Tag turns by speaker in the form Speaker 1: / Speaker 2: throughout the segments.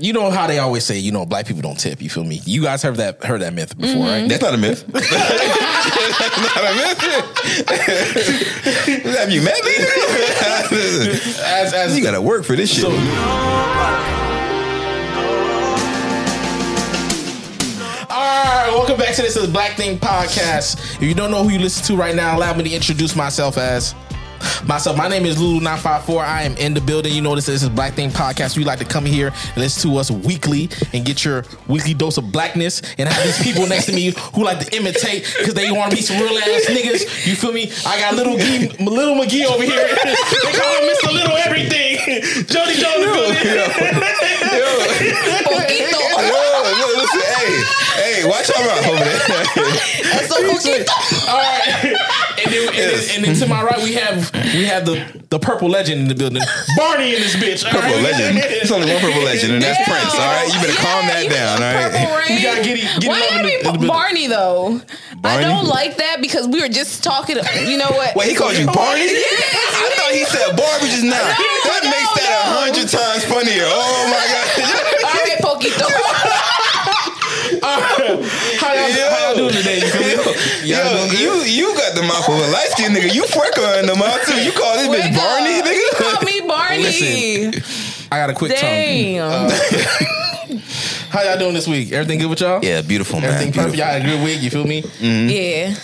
Speaker 1: You know how they always say, you know, black people don't tip. You feel me? You guys heard that heard that myth before,
Speaker 2: Mm-hmm.
Speaker 1: right?
Speaker 3: That's not a myth. That's not a myth. Have you met me?
Speaker 1: As, as
Speaker 3: you gotta work for this shit.
Speaker 1: So- All right, welcome back to Issa Black Thing Podcast. If you don't know who you listen to right now, allow me to introduce myself as myself. My name is Lulu954. I am in the building. You know this is Black Thing Podcast. We like to come here and listen to us weekly and get your weekly dose of blackness and have these people next to me who like to imitate because they want to be some real ass niggas. You feel me? I got little Gee, little McGee over here. they call him Mr. Little Everything. Jody Jones.
Speaker 2: Poquito.
Speaker 3: Yo, look, listen, hey, hey, watch your mouth over there.
Speaker 2: Eso poquito.
Speaker 1: All right. And then, and, then, and then to my right we have we have the the purple legend in the building, Barney in this bitch.
Speaker 3: Purple
Speaker 1: right?
Speaker 3: legend. It's only one purple legend, and that's
Speaker 2: Yeah.
Speaker 3: Prince. All right, you better calm that down. All right,
Speaker 2: Purple
Speaker 3: right.
Speaker 2: Rain.
Speaker 1: We gotta get it- get
Speaker 2: Why
Speaker 1: it up in
Speaker 2: gotta be
Speaker 1: in the.
Speaker 2: Barney though?
Speaker 3: Barney?
Speaker 2: I don't like that because we were just talking. You know what?
Speaker 3: Wait, he called you Barney? I thought he said Barbie just now. that
Speaker 2: no,
Speaker 3: makes that a
Speaker 2: no.
Speaker 3: hundred times funnier. Oh my god.
Speaker 2: All right, Poquito.
Speaker 1: How y'all, how y'all doing today? You feel me?
Speaker 3: Yo, you you got the mouth of a light skinned nigga. You freckle in the mouth too. You call this bitch Barney,
Speaker 2: up. You call me Barney.
Speaker 1: Listen. I got a quick tongue.
Speaker 2: Damn.
Speaker 1: Uh, how y'all doing this week? Everything good with y'all?
Speaker 3: Yeah, beautiful man.
Speaker 1: Everything perfect. Y'all had a good week. You feel me? Mm-hmm.
Speaker 2: yeah.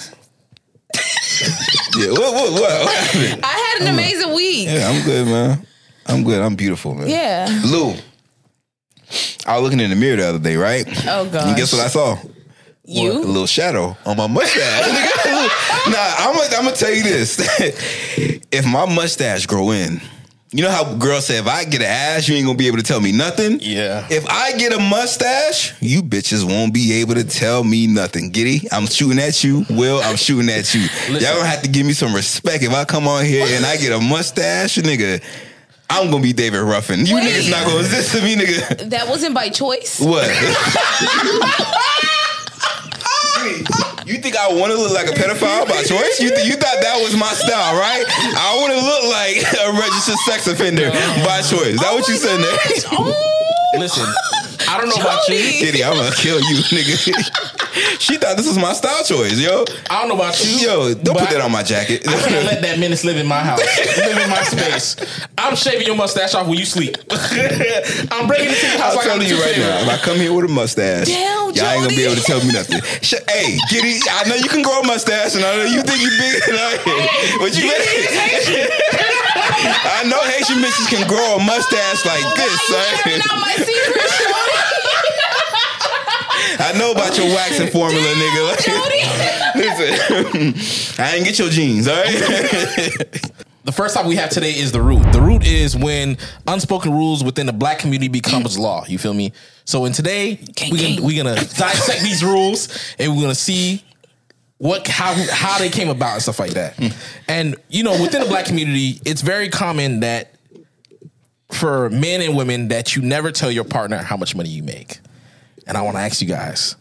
Speaker 3: Yeah, what, what, what, what happened?
Speaker 2: I had an amazing week.
Speaker 3: Yeah, I'm good, man. I'm good. I'm beautiful, man.
Speaker 2: Yeah.
Speaker 3: Lou, I was looking in the mirror the other day, right?
Speaker 2: Oh god.
Speaker 3: And guess what I saw?
Speaker 2: You?
Speaker 3: A little shadow on my mustache. nah, I'm gonna I'm gonna tell you this. if my mustache grow in, you know how girls say if I get an ass, you ain't gonna be able to tell me nothing.
Speaker 1: Yeah.
Speaker 3: If I get a mustache, you bitches won't be able to tell me nothing. Giddy, I'm shooting at you. Will, I'm shooting at you. Y'all gonna have to give me some respect. If I come on here and I get a mustache, nigga, I'm gonna be David Ruffin. You
Speaker 2: Wait.
Speaker 3: niggas not gonna exist to me, nigga.
Speaker 2: That wasn't by choice.
Speaker 3: What? You think I want to look like a pedophile by choice? You th- you thought that was my style, right? I want to look like a registered sex offender by choice. Is that oh what you said there?
Speaker 2: Oh,
Speaker 1: Listen, I don't know about you.
Speaker 3: Kitty, I'm gonna kill you, nigga. she thought this was my style choice, yo.
Speaker 1: I don't know about you.
Speaker 3: Yo, don't put that on my jacket.
Speaker 1: I can't let that menace live in my house, live in my space. I'm shaving your mustache off when you sleep. I'm breaking into your house
Speaker 3: I'm
Speaker 1: like I'm
Speaker 3: you right now, if I come here with a mustache,
Speaker 2: Damn,
Speaker 3: y'all ain't gonna be able to tell me nothing. Sh- hey, Giddy, I know you can grow a mustache, and I know you think you're big, and I, but you I know Haitian bitches can grow a mustache like this,
Speaker 2: you
Speaker 3: son.
Speaker 2: out my secret, Shorty.
Speaker 3: I know about your waxing formula, nigga. Like, listen, I ain't get your jeans, all right?
Speaker 1: The first topic we have today is the root. The root is when unspoken rules within the black community becomes law. You feel me? So in today, we're gonna, we gonna dissect these rules and we're gonna see what how how they came about and stuff like that. And you know, within the black community, it's very common that for men and women that you never tell your partner how much money you make. And I want to ask you guys,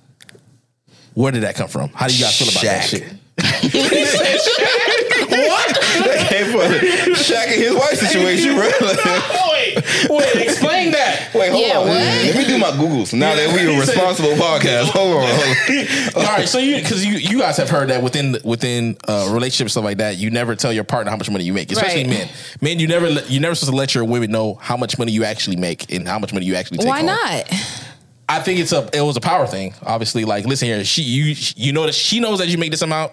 Speaker 1: where did that come from? How do you guys feel about that
Speaker 3: Shaq.
Speaker 1: shit? what?
Speaker 3: that came from Shaq and his wife situation, bro.
Speaker 1: wait, wait, explain that.
Speaker 3: Wait, hold
Speaker 2: Yeah,
Speaker 3: on.
Speaker 2: what?
Speaker 3: Let me do my Googles now that we a responsible podcast. Hold on, hold on.
Speaker 1: All right, so you because you you guys have heard that within within uh, relationships stuff like that, you never tell your partner how much money you make, especially
Speaker 2: Right.
Speaker 1: men. Men, you never let- you never supposed to let your women know how much money you actually make and how much money you actually take.
Speaker 2: Why
Speaker 1: home.
Speaker 2: not?
Speaker 1: I think it's a it was a power thing. Obviously, like listen here, she you you know that she knows that you make this amount.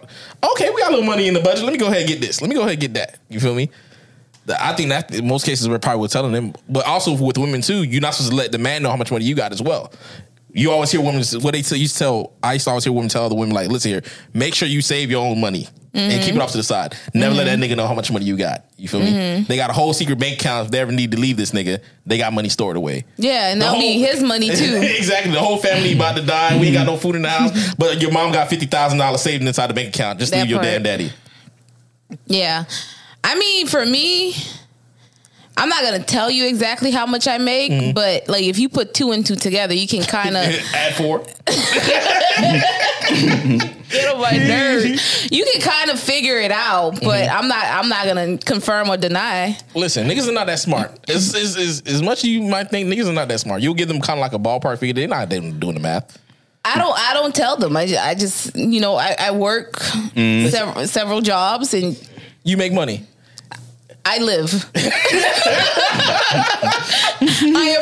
Speaker 1: Okay, we got a little money in the budget. Let me go ahead and get this. Let me go ahead and get that. You feel me? The- I think that in most cases we're probably telling them, but also with women too, you're not supposed to let the man know how much money you got as well. You always hear women what they tell, to tell. I used to always hear women tell other women like, "Listen here, make sure you save your own money and keep it off to the side. Never let that nigga know how much money you got. You feel me? They got a whole secret bank account. If they ever need to leave this nigga, they got money stored away.
Speaker 2: Yeah, and
Speaker 1: The
Speaker 2: that'll be his money too.
Speaker 1: exactly. The whole family about to die. We ain't got no food in the house, but your mom got fifty thousand dollars saved inside the bank account. Just
Speaker 2: That
Speaker 1: leave your
Speaker 2: part.
Speaker 1: damn daddy.
Speaker 2: Yeah. I mean, for me, I'm not gonna tell you exactly how much I make,
Speaker 1: Mm-hmm.
Speaker 2: but like if you put two and two together, you can kind of
Speaker 1: Add four.
Speaker 2: Get on my nerves. You can kind of figure it out, but
Speaker 1: Mm-hmm.
Speaker 2: I'm not. I'm not gonna confirm or deny.
Speaker 1: Listen, niggas are not that smart. As, as, as, as much as you might think niggas are not that smart, you'll give them kind of like a ballpark figure. They're not doing doing the math.
Speaker 2: I don't. I don't tell them. I, ju- I just you know I, I work
Speaker 1: Mm-hmm.
Speaker 2: several several jobs and
Speaker 1: You make money.
Speaker 2: I live. I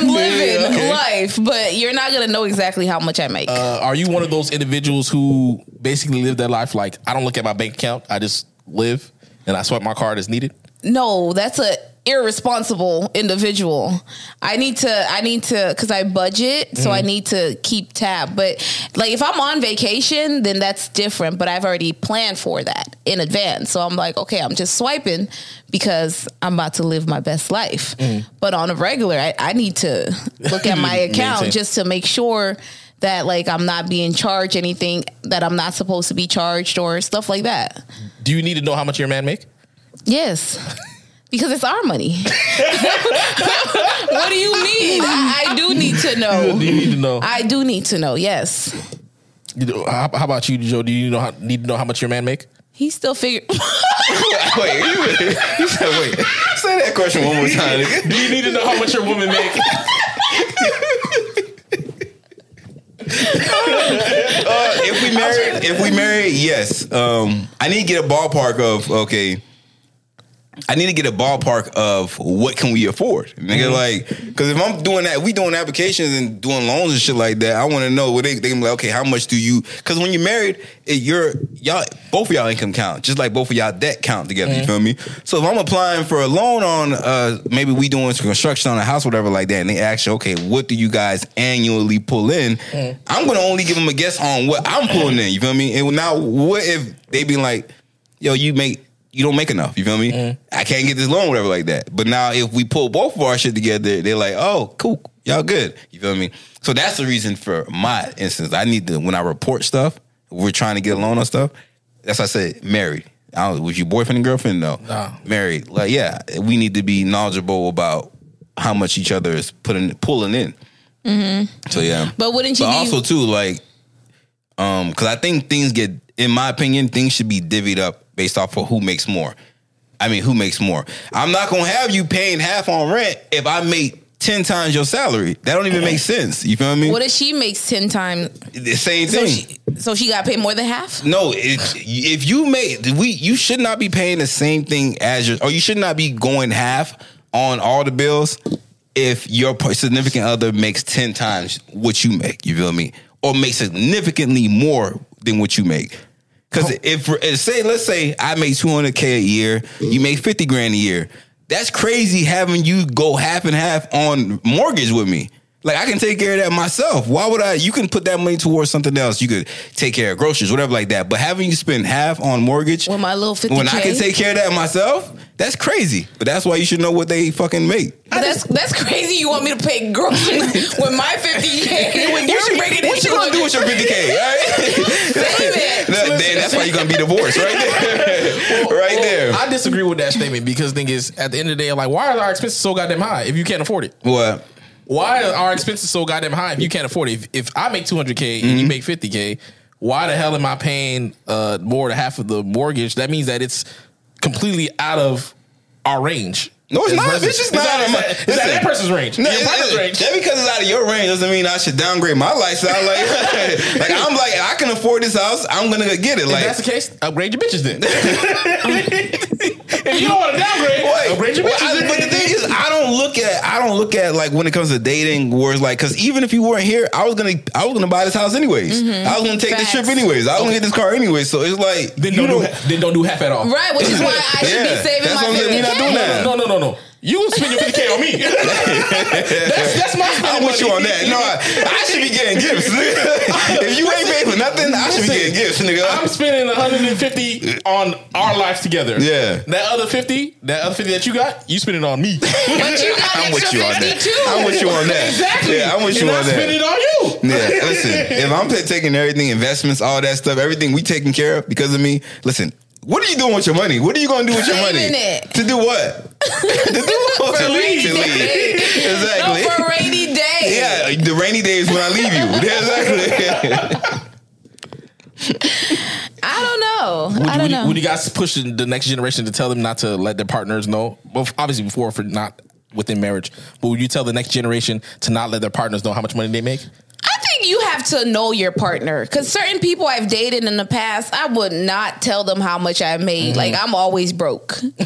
Speaker 2: life, but you're not gonna know exactly how much I make.
Speaker 1: Uh, are you one of those individuals who basically live their life like I don't look at my bank account, I just live and I swipe my card as needed?
Speaker 2: no, that's a irresponsible individual. I need to I need to cuz I budget, so I mm-hmm. need to keep tab. But like if I'm on vacation, then that's different, but I've already planned for that in advance. So I'm like, okay, I'm just swiping because I'm about to live my best life. Mm. But on a regular, I, I need to look at my account just to make sure that like I'm not being charged anything that I'm not supposed to be charged or stuff like that.
Speaker 1: Do you need to know how much your man make?
Speaker 2: Yes. Because it's our money. what do you mean? I, I do need to know.
Speaker 1: You need to know?
Speaker 2: I do need to know. Yes.
Speaker 1: How, how about you, Joe? Do you know how, need to know how much your man make?
Speaker 2: He still figured.
Speaker 3: wait, you, you said wait. Say that question one more time.
Speaker 1: Do you need to know how much your woman make?
Speaker 3: Uh, if we married, if we married, yes. Um, I need to get a ballpark of okay. I need to get a ballpark of what can we afford, nigga. Mm-hmm. Like, because if I'm doing that, we doing applications and doing loans and shit like that. I want to know what they they can be like. Okay, how much do you? Because when you're married, it, you're y'all both of y'all income count, just like both of y'all debt count together. You mm-hmm. feel me? So if I'm applying for a loan on, uh, maybe we doing some construction on a house, whatever like that, and they ask you, okay, what do you guys annually pull in? Mm. I'm gonna only give them a guess on what I'm pulling in. You feel me? And now, what if they be like, yo, you make you don't make enough. You feel me? I can't get this loan, whatever, like that. But now, if we pull both of our shit together, they're like, "Oh, cool, y'all good." You feel me? So that's the reason for my instance. I need to when I report stuff, we're trying to get a loan on stuff. That's why I said married. I don't, was your boyfriend and girlfriend? though.
Speaker 1: No.
Speaker 3: married. Like, yeah, we need to be knowledgeable about how much each other is putting pulling in. So yeah,
Speaker 2: But wouldn't you
Speaker 3: but
Speaker 2: be-
Speaker 3: also too like um because i think things get in my opinion things should be divvied up based off of who makes more i mean who makes more i'm not gonna have you paying half on rent if i make 10 times your salary that don't even make sense you feel me
Speaker 2: what if she makes ten times?
Speaker 3: the same
Speaker 2: So
Speaker 3: thing
Speaker 2: she, so she got paid more than half.
Speaker 3: no, it, if you make we you should not be paying the same thing as your or you should not be going half on all the bills if your significant other makes 10 times what you make, you feel me? Or makes significantly more than what you make. Cuz if if- say let's say I make 200k a year, you make 50 grand a year. That's crazy having you go half and half on mortgage with me. Like I can take care of that myself. Why would I? You can put that money towards something else. You could take care of groceries, whatever like that. But having you spend half on mortgage
Speaker 2: With my little 50K.
Speaker 3: when I can take care of that myself, that's crazy. But that's why you should know what they fucking make.
Speaker 2: But that's that's crazy. You want me to pay groceries with my fifty k when you're bringing it
Speaker 3: What you gonna do with your 50k? All right?
Speaker 2: Save.
Speaker 3: That- then that's why you're gonna be divorced right there, right there.
Speaker 1: I disagree with that statement because the thing is, at the end of the day, like, why are our expenses so goddamn high if you can't afford it?
Speaker 3: what?
Speaker 1: Why are our expenses so goddamn high if you can't afford it? If, if I make 200K and you
Speaker 3: Mm-hmm.
Speaker 1: make 50K, why the hell am I paying uh, more than half of the mortgage? That means that it's completely out of our range.
Speaker 3: No, it's
Speaker 1: As
Speaker 3: not.
Speaker 1: versus-
Speaker 3: It's just
Speaker 1: it's
Speaker 3: not.
Speaker 1: out-
Speaker 3: out of my-
Speaker 1: It's out- it's out
Speaker 3: Listen.
Speaker 1: that person's range.
Speaker 3: No,
Speaker 1: your partner's
Speaker 3: it-
Speaker 1: range.
Speaker 3: That because it's out of your range doesn't mean I should downgrade my lifestyle. Like, like I'm like I can afford this house. I'm gonna get it.
Speaker 1: If
Speaker 3: Like
Speaker 1: that's the case, upgrade your bitches then. if you don't want to downgrade,
Speaker 3: Wait,
Speaker 1: upgrade your
Speaker 3: well,
Speaker 1: bitches.
Speaker 3: I- but the thing is, I don't look at I don't look at like when it comes to dating wars like because even if you weren't here, I was gonna I was gonna buy this house anyways. Mm-hmm. I was gonna take this trip anyways. I was gonna get this car anyways. So it's like
Speaker 1: then don't, do,
Speaker 3: don't-
Speaker 1: ha- then don't do half at all.
Speaker 2: Right, which is why I should
Speaker 3: Yeah,
Speaker 2: be saving
Speaker 3: that's
Speaker 2: my
Speaker 3: what I'm saying. We're not doing that.
Speaker 1: No, no, no, no. You spend your 50K on me. that's, that's my
Speaker 3: I'm with you on that. No, I, I should be getting gifts. nigga. if you ain't paid for nothing, I should be getting gifts, nigga.
Speaker 1: I'm spending 150 on our life together.
Speaker 3: Yeah.
Speaker 1: That other 50, that other 50 that you got, you spend it on me.
Speaker 2: But you got
Speaker 3: I'm with you on
Speaker 2: fifty
Speaker 3: that.
Speaker 2: too.
Speaker 3: I'm with you on that.
Speaker 1: exactly.
Speaker 3: Yeah, I'm with you
Speaker 1: and
Speaker 3: on
Speaker 1: I spend
Speaker 3: that.
Speaker 1: it on you.
Speaker 3: Yeah, listen. If I'm taking everything, investments, all that stuff, everything we taking care of because of me. Listen, What are you doing with your money? What are you going to do with your money?
Speaker 2: It.
Speaker 3: To do what? to do what?
Speaker 2: For
Speaker 3: to
Speaker 2: rainy
Speaker 3: To leave.
Speaker 2: day.
Speaker 3: Exactly.
Speaker 2: No, for rainy day.
Speaker 3: yeah, the rainy days when I leave you. Exactly.
Speaker 2: I don't know.
Speaker 1: Would,
Speaker 2: I don't
Speaker 1: would, you-
Speaker 2: know.
Speaker 1: would you guys push the next generation to tell them not to let their partners know? Well, obviously before for not within marriage, but would you tell the next generation to not let their partners know how much money they make?
Speaker 2: I think you have to know your partner because certain people I've dated in the past, I would not tell them how much I made. Like I'm always broke Like,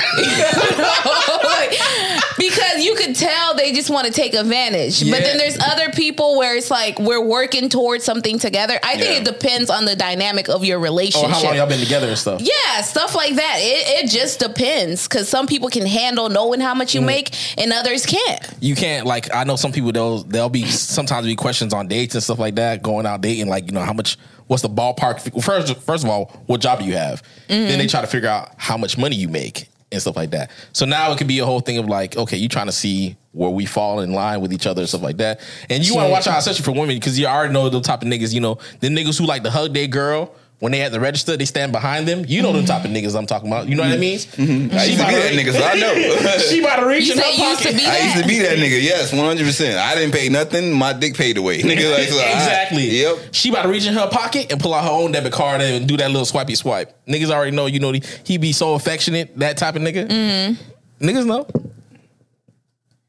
Speaker 2: because you could tell they just want to take advantage. But then there's other people where it's like we're working towards something together. I think
Speaker 3: Yeah.
Speaker 2: it depends on the dynamic of your
Speaker 1: Or
Speaker 2: relationship.
Speaker 1: how long y'all been together and stuff?
Speaker 2: Yeah, stuff like that. It, it just depends because some people can handle knowing how much you
Speaker 1: Mm.
Speaker 2: make and others can't.
Speaker 1: You can't like I know some people they'll they'll be sometimes be questions on dates and stuff like that, going out dating, like, you know, how much what's the ballpark well, first first of all, what job do you have? Then they try to figure out how much money you make and stuff like that. So now it could be a whole thing of like, okay, you trying to see where we fall in line with each other and stuff like that. And you want to watch out, especially for women, because you already know the type of niggas, you know, the niggas who like to hug their girl when they at the register, they stand behind them. You know the type of niggas I'm talking about. You know what I mean?
Speaker 3: I used to be that nigga, so I know.
Speaker 1: she about to reach
Speaker 2: You
Speaker 1: in her
Speaker 2: say used to
Speaker 1: pocket.
Speaker 2: be
Speaker 3: I used to be that nigga. Yes, one hundred percent. I didn't pay nothing. My dick paid away. Nigga, like, so I-
Speaker 1: exactly.
Speaker 3: yep.
Speaker 1: She about to reach in her pocket and pull out her own debit card and do that little swipey swipe. Niggas already know. You know he, he be so affectionate. That type of nigga.
Speaker 2: Mm-hmm.
Speaker 1: Niggas know.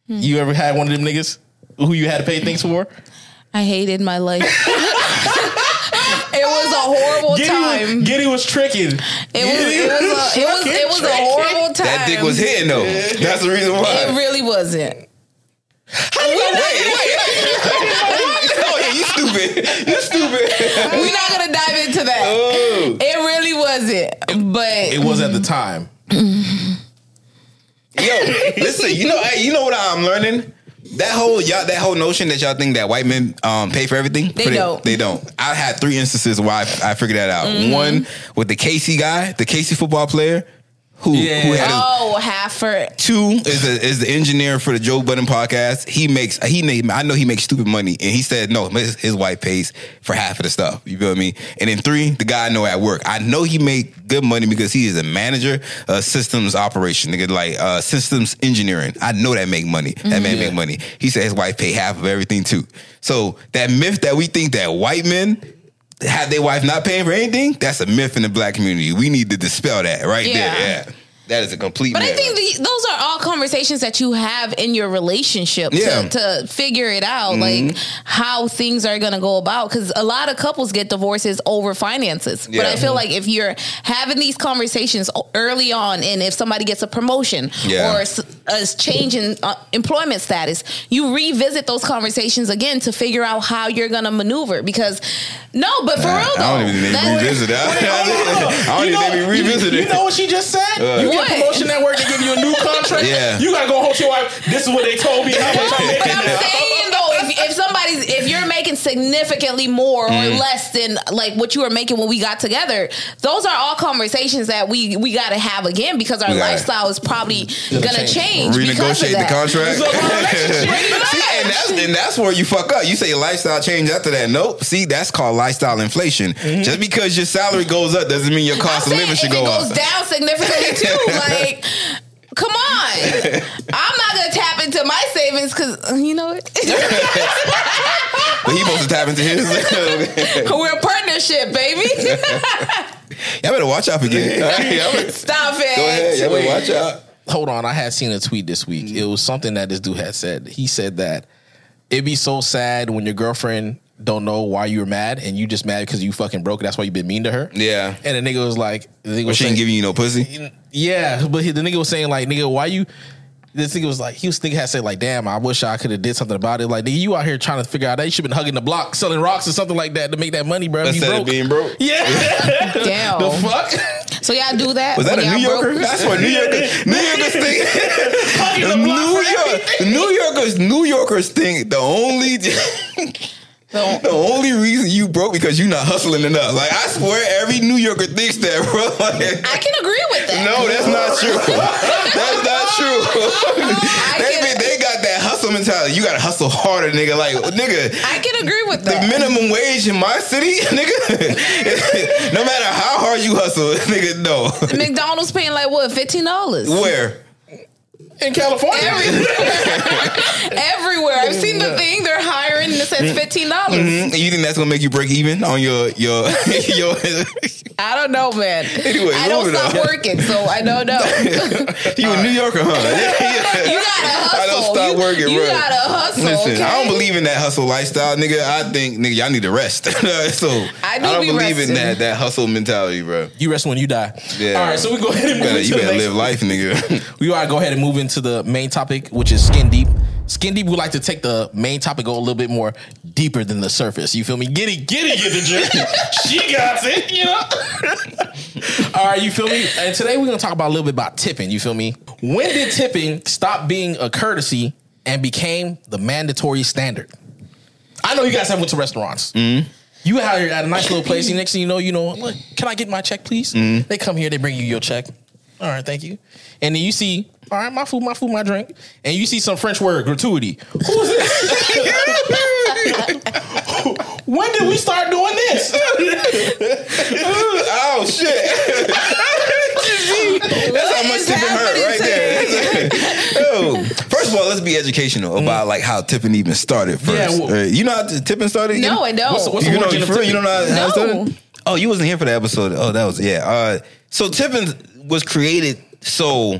Speaker 2: Hmm.
Speaker 1: You ever had one of them niggas who you had to pay things for?
Speaker 2: I hated my life. it was a horrible time.
Speaker 1: was, Giddy was tricking.
Speaker 2: It was, it was, a, it was, it was a horrible time.
Speaker 3: That dick was hitting though. That's the reason why.
Speaker 2: It really wasn't.
Speaker 3: wait, wait, wait. oh yeah, you stupid. You stupid.
Speaker 2: We're not gonna dive into that.
Speaker 3: Oh.
Speaker 2: It really wasn't. But
Speaker 1: It was at the time.
Speaker 3: Yo, listen, you know, hey, you know what I'm learning? That whole y'all, that whole notion that y'all think that white men um, pay for everything.
Speaker 2: They
Speaker 3: for the-
Speaker 2: don't.
Speaker 3: They don't. I had three instances where I, I figured that out.
Speaker 2: Mm-hmm.
Speaker 3: One with the Casey guy, the Casey football player, who
Speaker 1: Yeah.
Speaker 3: who had a,
Speaker 2: oh, Halford.
Speaker 3: Two is the is the engineer for the Joe Budden podcast. He makes he made I know he makes stupid money, and he said no, his, his wife pays for half of the stuff. You feel me? And then three, the guy I know at work. I know he make good money because he is a manager of systems operation, nigga, like uh, systems engineering. I know that make money. That man make money. He said his wife pay half of everything too. So that myth that we think that white men have their wife not paying for anything, that's a myth in the black community. We need to dispel that right
Speaker 2: Yeah.
Speaker 3: there. Yeah. That is a complete
Speaker 2: But
Speaker 3: myth.
Speaker 2: I think the, those are all conversations that you have in your relationship
Speaker 3: Yeah. Mm-hmm.
Speaker 2: to, to figure it out, like how things are going to go about. Because a lot of couples get divorces over finances. But I feel like if you're having these conversations early on, and if somebody gets a promotion
Speaker 3: Yeah.
Speaker 2: or a change in uh, employment status, you revisit those conversations again to figure out how you're going to maneuver. Because no, but for
Speaker 3: I-
Speaker 2: real though,
Speaker 3: I don't even
Speaker 2: need
Speaker 3: to revisit that. I don't even need to revisit it.
Speaker 1: you know what she just said? you
Speaker 2: What?
Speaker 1: promotion at work, they give you a new contract.
Speaker 3: Yeah.
Speaker 1: You gotta go home to your wife. This is what they told me. How much I'm making now.
Speaker 2: Saying though, if, if somebody's if you're making significantly more or
Speaker 3: Mm.
Speaker 2: less than like what you were making when we got together, those are all conversations that we we got to have again because our lifestyle is probably gonna,
Speaker 1: change.
Speaker 2: change.
Speaker 3: Renegotiate the contract. See, and that's and that's where you fuck up. You say your lifestyle change after that. Nope. See, that's called lifestyle inflation. Just because your salary goes up doesn't mean your
Speaker 2: Mm-hmm. I'm
Speaker 3: cost of living should
Speaker 2: if
Speaker 3: go
Speaker 2: it goes
Speaker 3: up.
Speaker 2: down significantly too. like, come on, I'm not gonna tap into my savings because you know what?
Speaker 3: But he supposed to tap into his.
Speaker 2: We're a partnership, baby.
Speaker 3: Y'all better watch out again. Y'all better-
Speaker 2: Stop it.
Speaker 3: Go ahead. Y'all better watch out.
Speaker 1: Hold on, I had seen a tweet this week. It was something that this dude had said. He said that it'd be so sad when your girlfriend don't know why you were mad and you just mad because you fucking broke. That's why you been mean to her.
Speaker 3: Yeah.
Speaker 1: And the nigga was like, the nigga was
Speaker 3: she ain't giving you no pussy.
Speaker 1: yeah, but he, the nigga was saying like, nigga, why you? This nigga was like, he was thinking, had said like, damn, I wish I could have did something about it. Like, nigga, you out here trying to figure out that you should been hugging the block, selling rocks or something like that to make that money, bro. You
Speaker 3: Instead of
Speaker 1: broke.
Speaker 3: being broke.
Speaker 1: Yeah.
Speaker 2: Damn.
Speaker 1: the fuck?
Speaker 2: So y'all do that?
Speaker 3: Was that a New
Speaker 2: y'all broke?
Speaker 3: Yorker? That's what New Yorkers. New Yorkers think.
Speaker 1: The
Speaker 3: New
Speaker 1: block
Speaker 3: York. New Yorkers, New Yorkers think the only, the only reason you broke because you're not hustling enough. Like I swear, every New Yorker thinks that, bro. Like,
Speaker 2: I can agree with that. that.
Speaker 3: No, that's not true. That's not true. They,
Speaker 2: can,
Speaker 3: they got that hustle mentality. You gotta hustle harder, nigga. Like, nigga,
Speaker 2: I can agree with that.
Speaker 3: the minimum wage in my city, nigga. no matter how hard you hustle, nigga, no.
Speaker 2: McDonald's paying like what, fifteen dollars?
Speaker 3: Where?
Speaker 1: In California.
Speaker 2: Everywhere. I've seen the thing they're hiring and it says fifteen dollars.
Speaker 3: Mhm. And you think that's gonna make you break even on your your your?
Speaker 2: I don't know, man.
Speaker 3: Anyway,
Speaker 2: I don't stop
Speaker 3: on.
Speaker 2: working, so I don't know.
Speaker 3: you a New Yorker, huh?
Speaker 2: You gotta hustle.
Speaker 3: I don't stop
Speaker 2: you,
Speaker 3: working,
Speaker 2: You
Speaker 3: bro.
Speaker 2: gotta hustle.
Speaker 3: Listen,
Speaker 2: okay?
Speaker 3: I don't believe in that hustle lifestyle, nigga. I think, nigga, y'all need to rest. so
Speaker 2: I do
Speaker 3: don't
Speaker 2: be
Speaker 3: believe in that that hustle mentality, bro.
Speaker 1: You rest when you die.
Speaker 3: Yeah.
Speaker 1: All right, so we go ahead and
Speaker 3: You
Speaker 1: move
Speaker 3: better,
Speaker 1: into
Speaker 3: you
Speaker 1: the
Speaker 3: better live life, nigga.
Speaker 1: we want to go ahead and move into the main topic, which is skin deep. Skin deep, we like to take the main topic, go a little bit more deeper than the surface. You feel me? Get it, get it, get the drink. she got it, you know. All right, you feel me? And today we're gonna talk about a little bit about tipping. You feel me? When did tipping stop being a courtesy and became the mandatory standard? I know you guys have went to restaurants. Mm-hmm. You out here at a nice little place. and Next thing you know, you know, look, can I get my check, please? Mm-hmm. They come here, they bring you your check. All right, thank you. And then you see, all right, my food, my food, my drink. And you see some French word, gratuity. Who's this? when did we start doing this?
Speaker 3: oh shit! That's how much
Speaker 2: is
Speaker 3: tipping hurt right there. Yo, first of all, let's be educational about like how tipping even started first.
Speaker 1: Yeah, well-
Speaker 3: Uh, you know how t- tipping started?
Speaker 2: No, I don't.
Speaker 1: What's- what's
Speaker 3: you know,
Speaker 1: origin of
Speaker 3: for you don't know how, how it
Speaker 2: No.
Speaker 3: started? Oh, you wasn't here for the episode. Oh, that was yeah. Uh, so tipping was created so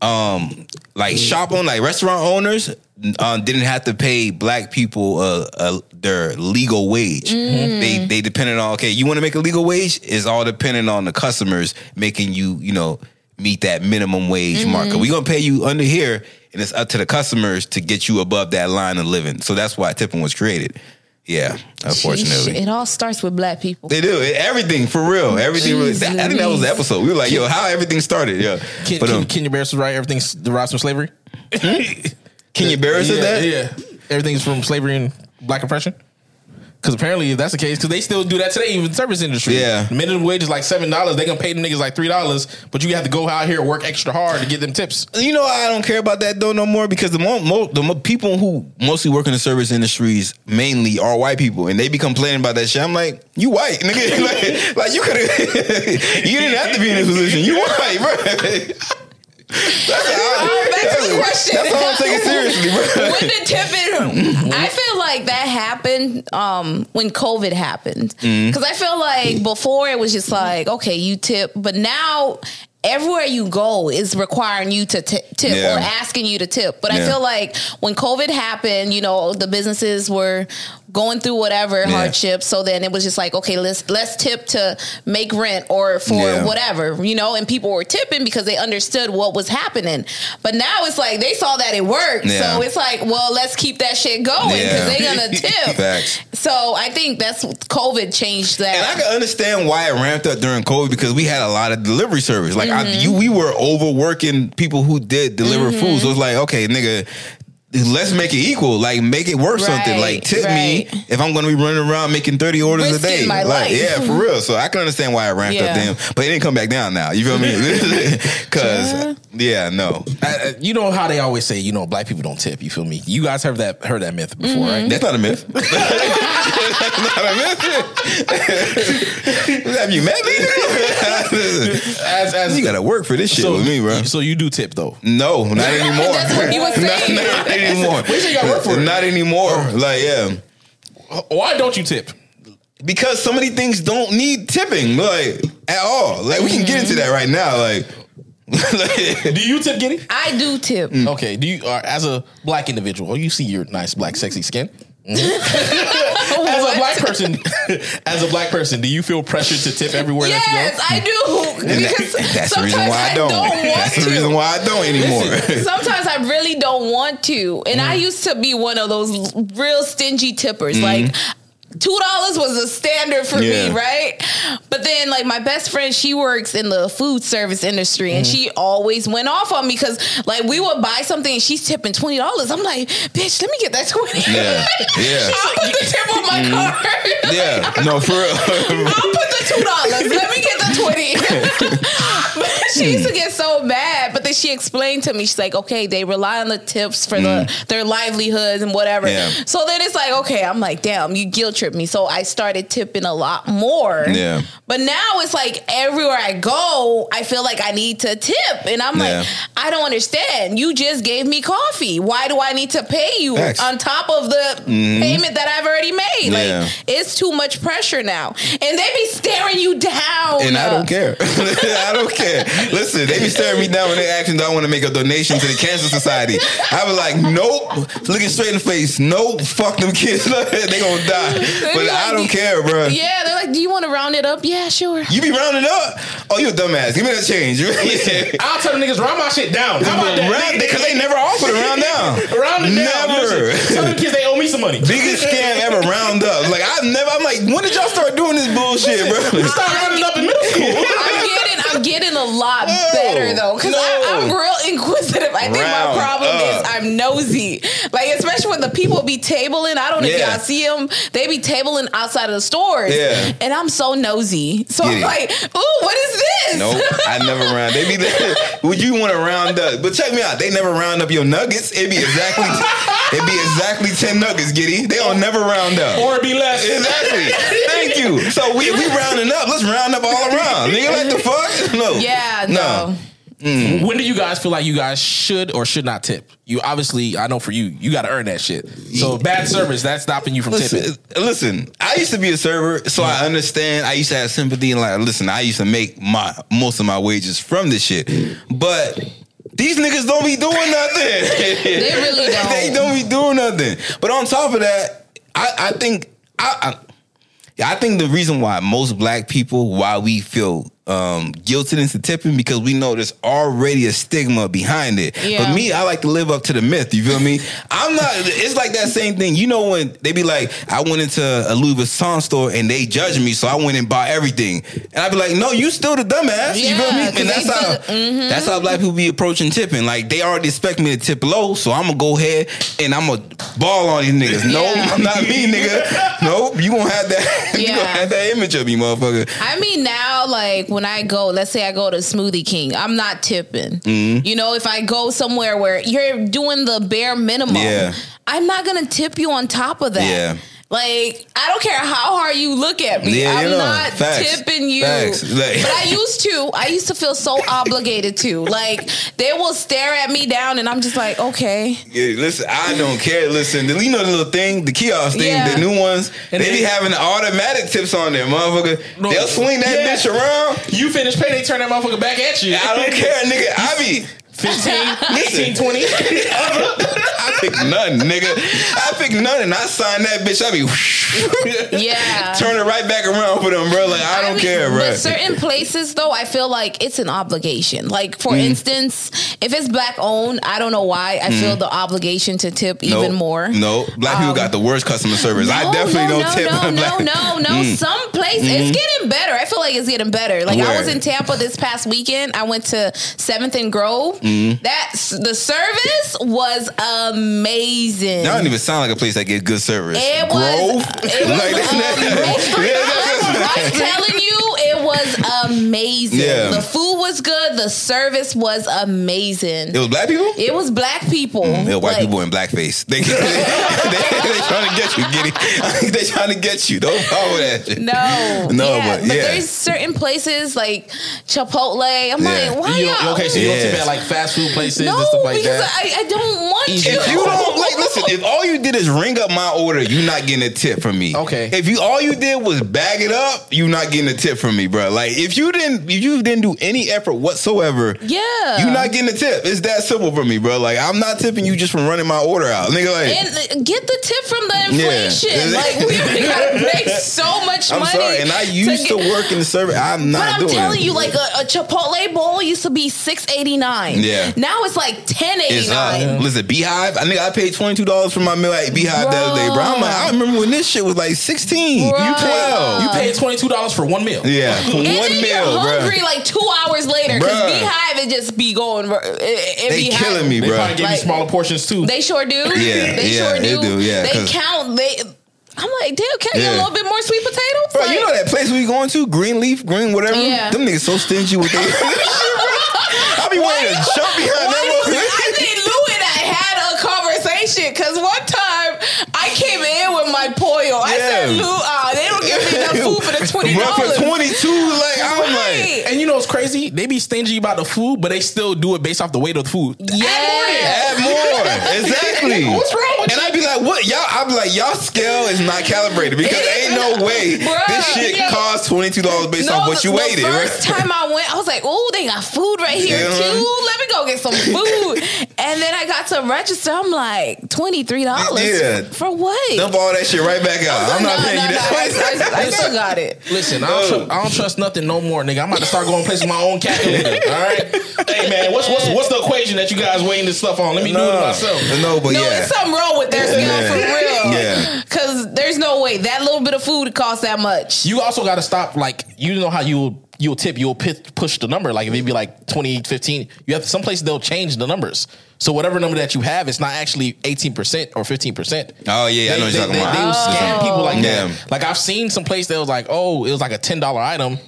Speaker 3: um like shop on like restaurant owners um, didn't have to pay black people uh, uh their legal wage. They they depended on okay, you want to make a legal wage is all dependent on the customers making you you know meet that minimum wage marker. We gonna pay you under here, and it's up to the customers to get you above that line of living. So that's why tipping was created. Yeah, unfortunately.
Speaker 2: Sheesh, It all starts with black people.
Speaker 3: They do It- everything for real. Everything. Really, that, I think that was the episode. We were like, "Yo, how everything started?" Yeah,
Speaker 1: Ken,
Speaker 3: but
Speaker 1: Ken,
Speaker 3: um,
Speaker 1: Kenya Barris was right. Everything's derived from slavery.
Speaker 3: Kenya Barris
Speaker 1: yeah,
Speaker 3: said that.
Speaker 1: Yeah, everything's from slavery and black oppression. Because apparently, if that's the case, because they still do that today, even service industry.
Speaker 3: Yeah.
Speaker 1: Minimum wage is like seven dollars. They gonna pay them niggas like three dollars, but you have to go out here and work extra hard to get them tips.
Speaker 3: You know, I don't care about that though no more because the mo- mo- the mo- people who mostly work in the service industries mainly are white people, and they be complaining about that shit. I'm like, you white, nigga. like, like you could have, you didn't have to be in this position. You white, bro. That's I-
Speaker 2: Back to the question.
Speaker 3: That's how I'm taking seriously, bro.
Speaker 2: when did tipping? I feel like that happened um, when COVID happened
Speaker 3: Mm-hmm.
Speaker 2: because I feel like before it was just like okay, you tip, but now everywhere you go is requiring you to ti- tip
Speaker 3: Yeah.
Speaker 2: or asking you to tip. But I feel like when COVID happened, you know, the businesses were going through whatever
Speaker 3: Yeah.
Speaker 2: hardship. So then it was just like okay, let's let's tip to make rent or for
Speaker 3: Yeah.
Speaker 2: whatever, you know. And people were tipping because they understood what was happening. But now it's like they saw that it worked,
Speaker 3: Yeah.
Speaker 2: so it's like, well, let's keep that shit going because they're gonna tip. So I think that's COVID changed that.
Speaker 3: And I can understand why it ramped up during COVID because we had a lot of delivery service. Like I,
Speaker 2: Mm-hmm.
Speaker 3: you, we were overworking people who did deliver food. So it's like, okay, nigga. Let's make it equal. Like, make it worth something. Like, tip
Speaker 2: right.
Speaker 3: me if I'm going to be running around making 30 orders
Speaker 2: Risking
Speaker 3: a day.
Speaker 2: my
Speaker 3: like,
Speaker 2: life.
Speaker 3: yeah, for real. So I can understand why I ramped up
Speaker 2: Yeah.
Speaker 3: then. But it didn't come back down now. You feel me? Because, yeah, no.
Speaker 1: Uh, you know how they always say, you know, black people don't tip. You feel me? You guys heard that heard that myth before, right?
Speaker 3: That's not a myth. That's not a myth. Have you met me?
Speaker 1: As, as
Speaker 3: you got to work for this shit
Speaker 1: so,
Speaker 3: with me, bro.
Speaker 1: So you do tip though.
Speaker 3: No, not anymore.
Speaker 2: That's what he was
Speaker 3: not, not anymore.
Speaker 1: you say you gotta work for it?
Speaker 3: Not anymore. Like, yeah.
Speaker 1: Why don't you tip?
Speaker 3: Because so many things don't need tipping, like, at all. Like, we can get into that right now. Like, like-
Speaker 1: Do you tip, Giddy?
Speaker 2: I do tip.
Speaker 3: Mm.
Speaker 1: Okay. Do you, uh, as a black individual, you see your nice black sexy skin? Mm-hmm. As a black person, as a black person, do you feel pressured to tip everywhere
Speaker 2: Yes,
Speaker 1: that
Speaker 2: I do.
Speaker 3: and that-
Speaker 2: Because
Speaker 3: that's the reason why I
Speaker 2: I
Speaker 3: don't.
Speaker 2: don't want
Speaker 3: that's the reason why I don't anymore.
Speaker 2: Sometimes I really don't want to. And
Speaker 3: Mm.
Speaker 2: I used to be one of those real stingy tippers. Like two dollars was a standard for
Speaker 3: Mm-hmm. Yeah.
Speaker 2: me, right? But then like my best friend, she works in the food service industry and
Speaker 3: Mm-hmm.
Speaker 2: she always went off on me because like we would buy something and she's tipping twenty dollars. I'm like, bitch, let me get that twenty.
Speaker 3: Yeah, yeah.
Speaker 2: I'll put the tip on my card.
Speaker 3: yeah, no, for real.
Speaker 2: I'll put the two dollars. Let me get the twenty. she used to get so mad. But then she explained to me, she's like, okay, they rely on the tips for the mm. their livelihoods and whatever.
Speaker 3: Yeah.
Speaker 2: So then it's like, okay, I'm like, damn, you guilt trip me. So I started tipping a lot more.
Speaker 3: Yeah.
Speaker 2: But now it's like everywhere I go, I feel like I need to tip. And I'm
Speaker 3: Yeah.
Speaker 2: like, I don't understand. You just gave me coffee. Why do I need to pay you on top of the mm-hmm. payment that I've already made?
Speaker 3: Yeah.
Speaker 2: Like it's too much pressure now. And they be staring you down.
Speaker 3: And I don't care. I don't care. Listen, they be staring me down when they asking, do I want to make a donation to the Cancer Society? I was like, nope. Looking straight in the face. Nope. Fuck them kids. they gonna die. But
Speaker 2: be
Speaker 3: I don't care, bro.
Speaker 2: Yeah, they're like, do you want to round it up? Yeah, sure.
Speaker 3: You be rounding up? Oh, you a dumbass. Give me that change. yeah.
Speaker 1: I'll tell the niggas round my shit down. How about that?
Speaker 3: Round, because they never offer to round down.
Speaker 1: round it down.
Speaker 3: Never.
Speaker 1: Tell the kids they owe me some money.
Speaker 3: Biggest scam ever round up. Like I never. I'm like, when did y'all start doing this bullshit, bro?
Speaker 1: Start rounding up in middle school.
Speaker 2: I'm getting, I'm getting a lot
Speaker 3: No,
Speaker 2: better though, because
Speaker 3: no.
Speaker 2: I'm real inquisitive. I think
Speaker 3: Round
Speaker 2: my problem
Speaker 3: up.
Speaker 2: is I'm nosy. Like especially when the people be tabling. I don't know if y'all see them. They be tabling outside of the stores.
Speaker 3: Yeah.
Speaker 2: And I'm so nosy. So
Speaker 3: Get
Speaker 2: I'm
Speaker 3: it.
Speaker 2: like, ooh, what is this?
Speaker 3: Nope, I never round. They be would you want to round up? But check me out. They never round up your nuggets. It be exactly it be exactly ten nuggets, Giddy. They don't never round up.
Speaker 1: or be less.
Speaker 3: Exactly. Thank you. So we we rounding up. Let's round up all around. Nigga, like the fuck? No.
Speaker 2: Yeah, no. Mm.
Speaker 1: When do you guys feel like you guys should or should not tip? You obviously, I know for you, you got to earn that shit. So bad service that's stopping you from tipping.
Speaker 3: Listen, listen, I used to be a server, so I understand. I used to have sympathy and like, listen, I used to make my most of my wages from this shit, but. These niggas don't be doing nothing. they
Speaker 2: really don't.
Speaker 3: they don't be doing nothing. But on top of that, I, I think I, I yeah, I think the reason why most black people why we feel um, guilty into tipping because we know there's already a stigma behind it.
Speaker 2: Yeah.
Speaker 3: But me, I like to live up to the myth. You feel me? I'm not. It's like that same thing. You know when they be like, I went into a Louis Vuitton store and they judged me, so I went and bought everything, and I'd be like, No, you still the dumbass. you feel
Speaker 2: Yeah,
Speaker 3: me? And that's how
Speaker 2: took-
Speaker 3: that's how black people be approaching tipping. Like they already expect me to tip low, so I'm gonna go ahead and I'm gonna ball on these niggas. No,
Speaker 2: Yeah.
Speaker 3: I'm not me, nigga. Nope, you gonna have that. you
Speaker 2: Yeah.
Speaker 3: gonna have that image of me, motherfucker.
Speaker 2: I mean, now, like when I go, let's say I go to Smoothie King, I'm not tipping.
Speaker 3: Mm-hmm.
Speaker 2: You know, if I go somewhere where you're doing the bare minimum,
Speaker 3: Yeah.
Speaker 2: I'm not gonna tip you on top of that.
Speaker 3: Yeah.
Speaker 2: Like I don't care how hard you look at me,
Speaker 3: Yeah,
Speaker 2: I'm
Speaker 3: you know,
Speaker 2: not
Speaker 3: facts,
Speaker 2: tipping you.
Speaker 3: facts. Like-
Speaker 2: but I used to. I used to feel so obligated to. Like they will stare at me down, and I'm just like, okay.
Speaker 3: Yeah, listen, I don't care. Listen, the, you know the little thing, the kiosk thing,
Speaker 2: Yeah.
Speaker 3: the new ones,
Speaker 1: And
Speaker 3: they be
Speaker 1: then-
Speaker 3: having automatic tips on there, motherfucker.
Speaker 1: No,
Speaker 3: They'll swing that
Speaker 1: yeah.
Speaker 3: bitch around.
Speaker 1: You finish pay, they turn that motherfucker back at you.
Speaker 3: I don't care, nigga. I be
Speaker 1: 15, 18, 20.
Speaker 3: I pick none, nigga. I pick none and I sign that bitch. I be
Speaker 2: Yeah.
Speaker 3: turn it right back around for them, bro. Like I don't
Speaker 2: mean,
Speaker 3: care, bro.
Speaker 2: But certain places, though, I feel like it's an obligation. Like, for mm. instance, if it's black owned, I don't know why I mm. feel the obligation to tip even more.
Speaker 3: No, black people
Speaker 2: Um,
Speaker 3: got the worst customer service. I definitely
Speaker 2: no,
Speaker 3: don't
Speaker 2: no,
Speaker 3: tip
Speaker 2: no, no,
Speaker 3: black.
Speaker 2: no, no. Mm. Some place it's mm-hmm. getting better. I feel like it's getting better. Like I was in Tampa this past weekend. I went to Seventh and Grove. Mm-hmm. That's the service was amazing.
Speaker 3: That don't even sound like a place that gets good service.
Speaker 2: It was. It was
Speaker 3: Like,
Speaker 2: amazing. I'm telling you, it was amazing.
Speaker 3: Yeah.
Speaker 2: The food was good. The service was amazing.
Speaker 3: It was black people?
Speaker 2: It was black people. Mm.
Speaker 3: It was white
Speaker 2: Like,
Speaker 3: people in blackface. They, they, they, trying to get you, get it? they trying to get you. Don't follow that shit.
Speaker 2: No,
Speaker 3: No,
Speaker 2: yeah,
Speaker 3: but- yeah.
Speaker 2: there's certain places like Chipotle. I'm
Speaker 3: Yeah.
Speaker 2: like, why
Speaker 1: You,
Speaker 2: y'all?
Speaker 1: okay, so you don't tip
Speaker 3: Yes.
Speaker 1: at like fast food places
Speaker 2: no,
Speaker 1: and stuff like
Speaker 2: because
Speaker 1: that.
Speaker 2: I, I don't want
Speaker 1: Easy.
Speaker 2: you.
Speaker 3: If you don't like, listen. If all you did is ring up my order, you're not getting a tip from me.
Speaker 1: Okay.
Speaker 3: If you all you did was bag it up, you're not getting a tip from me, bro. Like if you didn't, if you didn't do any effort whatsoever,
Speaker 2: yeah,
Speaker 3: you're not getting a tip. It's that simple for me, bro. Like I'm not tipping you just from running my order out, nigga. Like
Speaker 2: and uh, get the tip from the
Speaker 3: Yeah.
Speaker 2: inflation. Like we gotta make so much
Speaker 3: I'm
Speaker 2: money.
Speaker 3: sorry, and I used to,
Speaker 2: get-
Speaker 3: work in the service. I'm not.
Speaker 2: But I'm
Speaker 3: doing
Speaker 2: telling
Speaker 3: it.
Speaker 2: you, like a, a Chipotle bowl used to be six eighty nine.
Speaker 3: Yeah.
Speaker 2: now it's like ten eighty
Speaker 3: It's uh, listen, Beehive. I think I paid twenty two dollars for my meal at Beehive the other day, bro. I'm like, I remember when this shit was like sixteen.
Speaker 2: Bruh.
Speaker 3: You twelve.
Speaker 1: you paid twenty two dollars for one meal.
Speaker 3: yeah, for
Speaker 2: And
Speaker 3: one
Speaker 2: then
Speaker 3: meal,
Speaker 2: you're hungry
Speaker 3: bro.
Speaker 2: like two hours later because Beehive it just be going. It, it
Speaker 3: They
Speaker 2: be
Speaker 3: killing
Speaker 2: high.
Speaker 3: me,
Speaker 1: They
Speaker 3: bro.
Speaker 1: probably give
Speaker 2: Like-
Speaker 1: you smaller portions too.
Speaker 2: They sure do.
Speaker 3: Yeah,
Speaker 2: they
Speaker 3: yeah,
Speaker 2: sure
Speaker 3: they
Speaker 2: do.
Speaker 3: do, yeah,
Speaker 2: they count. They. I'm like, damn, can I get a little bit more sweet potatoes?
Speaker 3: Bro,
Speaker 2: like,
Speaker 3: you know that place we going to? Greenleaf, Green, whatever.
Speaker 2: Yeah.
Speaker 3: Them niggas so stingy with their. I be wanting to jump behind
Speaker 2: Why
Speaker 3: that.
Speaker 2: did- I think Lou and I had a conversation because one time I came in with my pollo. I said,
Speaker 3: Yeah.
Speaker 2: Lou, uh, they don't give me enough food for the twenty
Speaker 3: Bro, for
Speaker 2: dollars.
Speaker 3: twenty two, like I'm like.
Speaker 1: And you know what's crazy? They be stingy about the food, but they still do it based off the weight of the food.
Speaker 2: Yeah.
Speaker 3: Add more. Exactly.
Speaker 1: What's wrong with
Speaker 3: and
Speaker 1: you?
Speaker 3: I'd be like, what? Y'all, I'd be like, y'all scale is not calibrated because ain't no way
Speaker 2: Bruh,
Speaker 3: this shit
Speaker 2: yeah.
Speaker 3: costs $22 based off what you
Speaker 2: the,
Speaker 3: you
Speaker 2: the
Speaker 3: weighted.
Speaker 2: First
Speaker 3: right?
Speaker 2: time I went, I was like, "Oh, they got food right here
Speaker 3: Yeah.
Speaker 2: too. Let me go get some food." and then I got to register. I'm like, twenty three dollars.
Speaker 3: Yeah.
Speaker 2: For what?
Speaker 3: Dump all that shit right back out. I'm not
Speaker 2: No,
Speaker 3: paying
Speaker 2: no,
Speaker 3: you
Speaker 2: no,
Speaker 3: that.
Speaker 2: I, I- I still got it.
Speaker 1: Listen, I don't,
Speaker 3: No.
Speaker 1: tru- I don't trust nothing no more, nigga. I'm about to start going places with my own calculator. All right. Hey man, what's what's what's the equation that you guys weighing this stuff on? Let me do it myself.
Speaker 3: No, but
Speaker 2: No,
Speaker 3: yeah.
Speaker 2: there's something wrong with their scale
Speaker 3: Yeah.
Speaker 2: for real.
Speaker 3: Yeah.
Speaker 2: Because there's no way that little bit of food costs that much.
Speaker 1: You also got to stop. Like you know how you you'll tip, you'll pi- push the number. Like if it be like 20, 15, you have some places they'll change the numbers. So whatever number that you have, it's not actually eighteen percent or fifteen percent.
Speaker 3: Oh, yeah, I know what you're talking
Speaker 1: they,
Speaker 3: about.
Speaker 1: They will scam people like
Speaker 3: Yeah.
Speaker 1: that. Like I've seen some place that was like, oh, it was like a ten dollar item.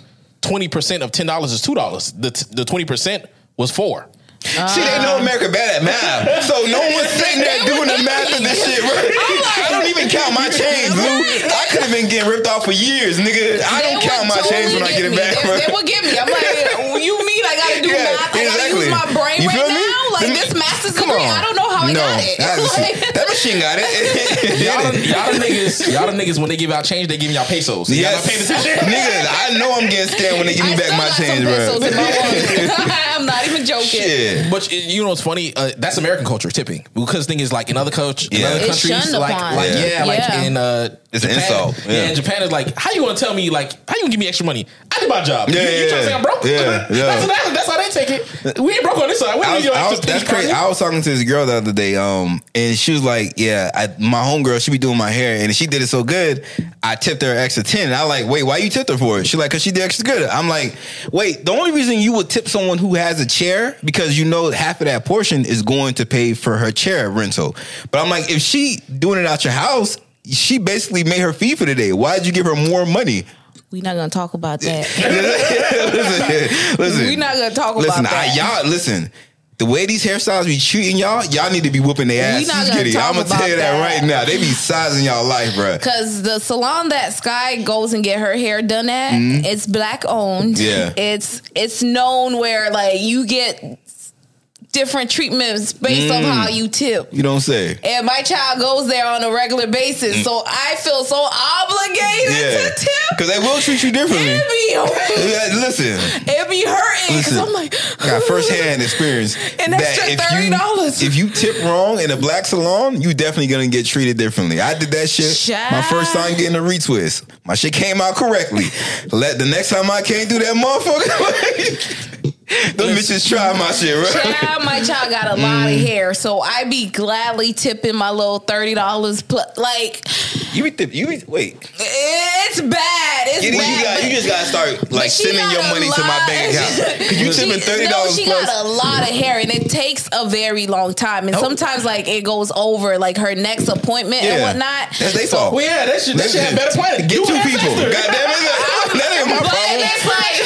Speaker 1: Twenty percent of ten dollars is two dollars. The t- the twenty percent was four.
Speaker 3: See, they know ah. America bad at math. So no one's sitting there doing the math of this shit, right? Oh I don't even count my change, Lou. I could have been getting ripped off for years, nigga. I don't count my
Speaker 2: totally
Speaker 3: change when I get it back.
Speaker 2: They,
Speaker 3: bro.
Speaker 2: they would give me. I'm like, you mean I gotta do
Speaker 3: Yeah,
Speaker 2: math? I gotta
Speaker 3: exactly.
Speaker 2: use my brain
Speaker 3: You feel
Speaker 2: right
Speaker 3: me?
Speaker 2: now? Like this master's
Speaker 3: Come
Speaker 2: degree,
Speaker 3: on.
Speaker 2: I don't know how I
Speaker 3: no,
Speaker 2: got it.
Speaker 3: That,
Speaker 2: Like-
Speaker 3: that machine got it.
Speaker 1: Y'all, the- y'all niggas, y'all the niggas when they give out change, they give me y'all pesos. Y'all
Speaker 3: Yes,
Speaker 1: not paying attention.
Speaker 3: nigga, I know I'm getting scammed when they give me
Speaker 2: I
Speaker 3: back
Speaker 2: still
Speaker 3: my
Speaker 2: got some
Speaker 3: change,
Speaker 2: pesos in my
Speaker 3: bro.
Speaker 2: I'm not even joking.
Speaker 3: Shit.
Speaker 1: But you know what's funny? Uh, that's American culture tipping because the thing is like in other coach in other countries like
Speaker 2: upon.
Speaker 1: like yeah,
Speaker 3: Yeah.
Speaker 1: like
Speaker 2: Yeah.
Speaker 1: in uh
Speaker 3: It's an
Speaker 1: Japan,
Speaker 3: insult.
Speaker 1: Yeah.
Speaker 3: Yeah.
Speaker 1: Japan is like how you gonna tell me like how you gonna give me extra money? I did my job.
Speaker 3: Yeah,
Speaker 1: you, you
Speaker 3: yeah,
Speaker 1: trying to say I'm broke?
Speaker 3: yeah, yeah.
Speaker 1: that's, that's, that's how they take it. We ain't broke on this side. We
Speaker 3: I
Speaker 1: need
Speaker 3: was,
Speaker 1: your
Speaker 3: I was, that's crazy. I was talking to this girl the other day, um, and she was like, "Yeah, I, my homegirl, she be doing my hair, and she did it so good, I tipped her extra ten. And I like, wait, why you tipped her for it? She like, cause she did extra good. I'm like, wait, the only reason you would tip someone who has a chair because you know half of that portion is going to pay for her chair rental. But I'm like, if she doing it out your house, she basically made her fee for the day. Why did you give her more money?
Speaker 2: We're not gonna talk about that.
Speaker 3: listen, listen.
Speaker 2: We're not gonna talk
Speaker 3: Listen,
Speaker 2: about that.
Speaker 3: Y'all listen. The way these hairstyles be treating y'all, y'all need to be whooping their
Speaker 2: ass.
Speaker 3: asses.
Speaker 2: not gonna
Speaker 3: Skitty.
Speaker 2: talk
Speaker 3: I'm gonna tell you that,
Speaker 2: that.
Speaker 3: right now. They be sizing y'all life, bro.
Speaker 2: Cause the salon that Sky goes and get her hair done at, it's black owned.
Speaker 3: Mm-hmm. Yeah.
Speaker 2: It's it's known where like you get different treatments based on
Speaker 3: Mm.
Speaker 2: how you tip.
Speaker 3: You don't say.
Speaker 2: And my child goes there on a regular basis, so I feel so obligated
Speaker 3: Mm. Yeah,
Speaker 2: to tip.
Speaker 3: because they will treat you differently.
Speaker 2: It be
Speaker 3: Listen,
Speaker 2: it be hurting because
Speaker 3: Listen,
Speaker 2: I'm like
Speaker 3: I got firsthand experience.
Speaker 2: An
Speaker 3: that
Speaker 2: extra
Speaker 3: if you-
Speaker 2: $30.
Speaker 3: If you tip wrong in a black salon, you definitely gonna get treated differently. I did that shit. My first time getting a retwist. My shit came out correctly. Let the next time I can't do that motherfucker. Them bitches try my shit, right?
Speaker 2: Child, my child got a lot
Speaker 3: Mm.
Speaker 2: of hair, so I be gladly tipping my little thirty dollars. Plus, like
Speaker 3: You be tip, you be, wait.
Speaker 2: it's bad. It's
Speaker 3: You, you
Speaker 2: bad.
Speaker 3: got,
Speaker 2: but-
Speaker 3: you just gotta start like
Speaker 2: she
Speaker 3: sending
Speaker 2: got
Speaker 3: your
Speaker 2: a
Speaker 3: money to my
Speaker 2: lot-
Speaker 3: bank account. Cause you
Speaker 2: She-
Speaker 3: tipping thirty
Speaker 2: No,
Speaker 3: dollars
Speaker 2: she
Speaker 3: plus.
Speaker 2: got a lot of hair, and it takes a very long time. And
Speaker 3: Oh.
Speaker 2: sometimes, like it goes over like her next appointment and whatnot.
Speaker 3: That's their fault.
Speaker 1: Well, yeah, that should that should have better planning.
Speaker 3: Get
Speaker 1: Do
Speaker 3: two people.
Speaker 1: faster.
Speaker 3: God damn it. That ain't my
Speaker 2: But
Speaker 3: problem.
Speaker 2: it's like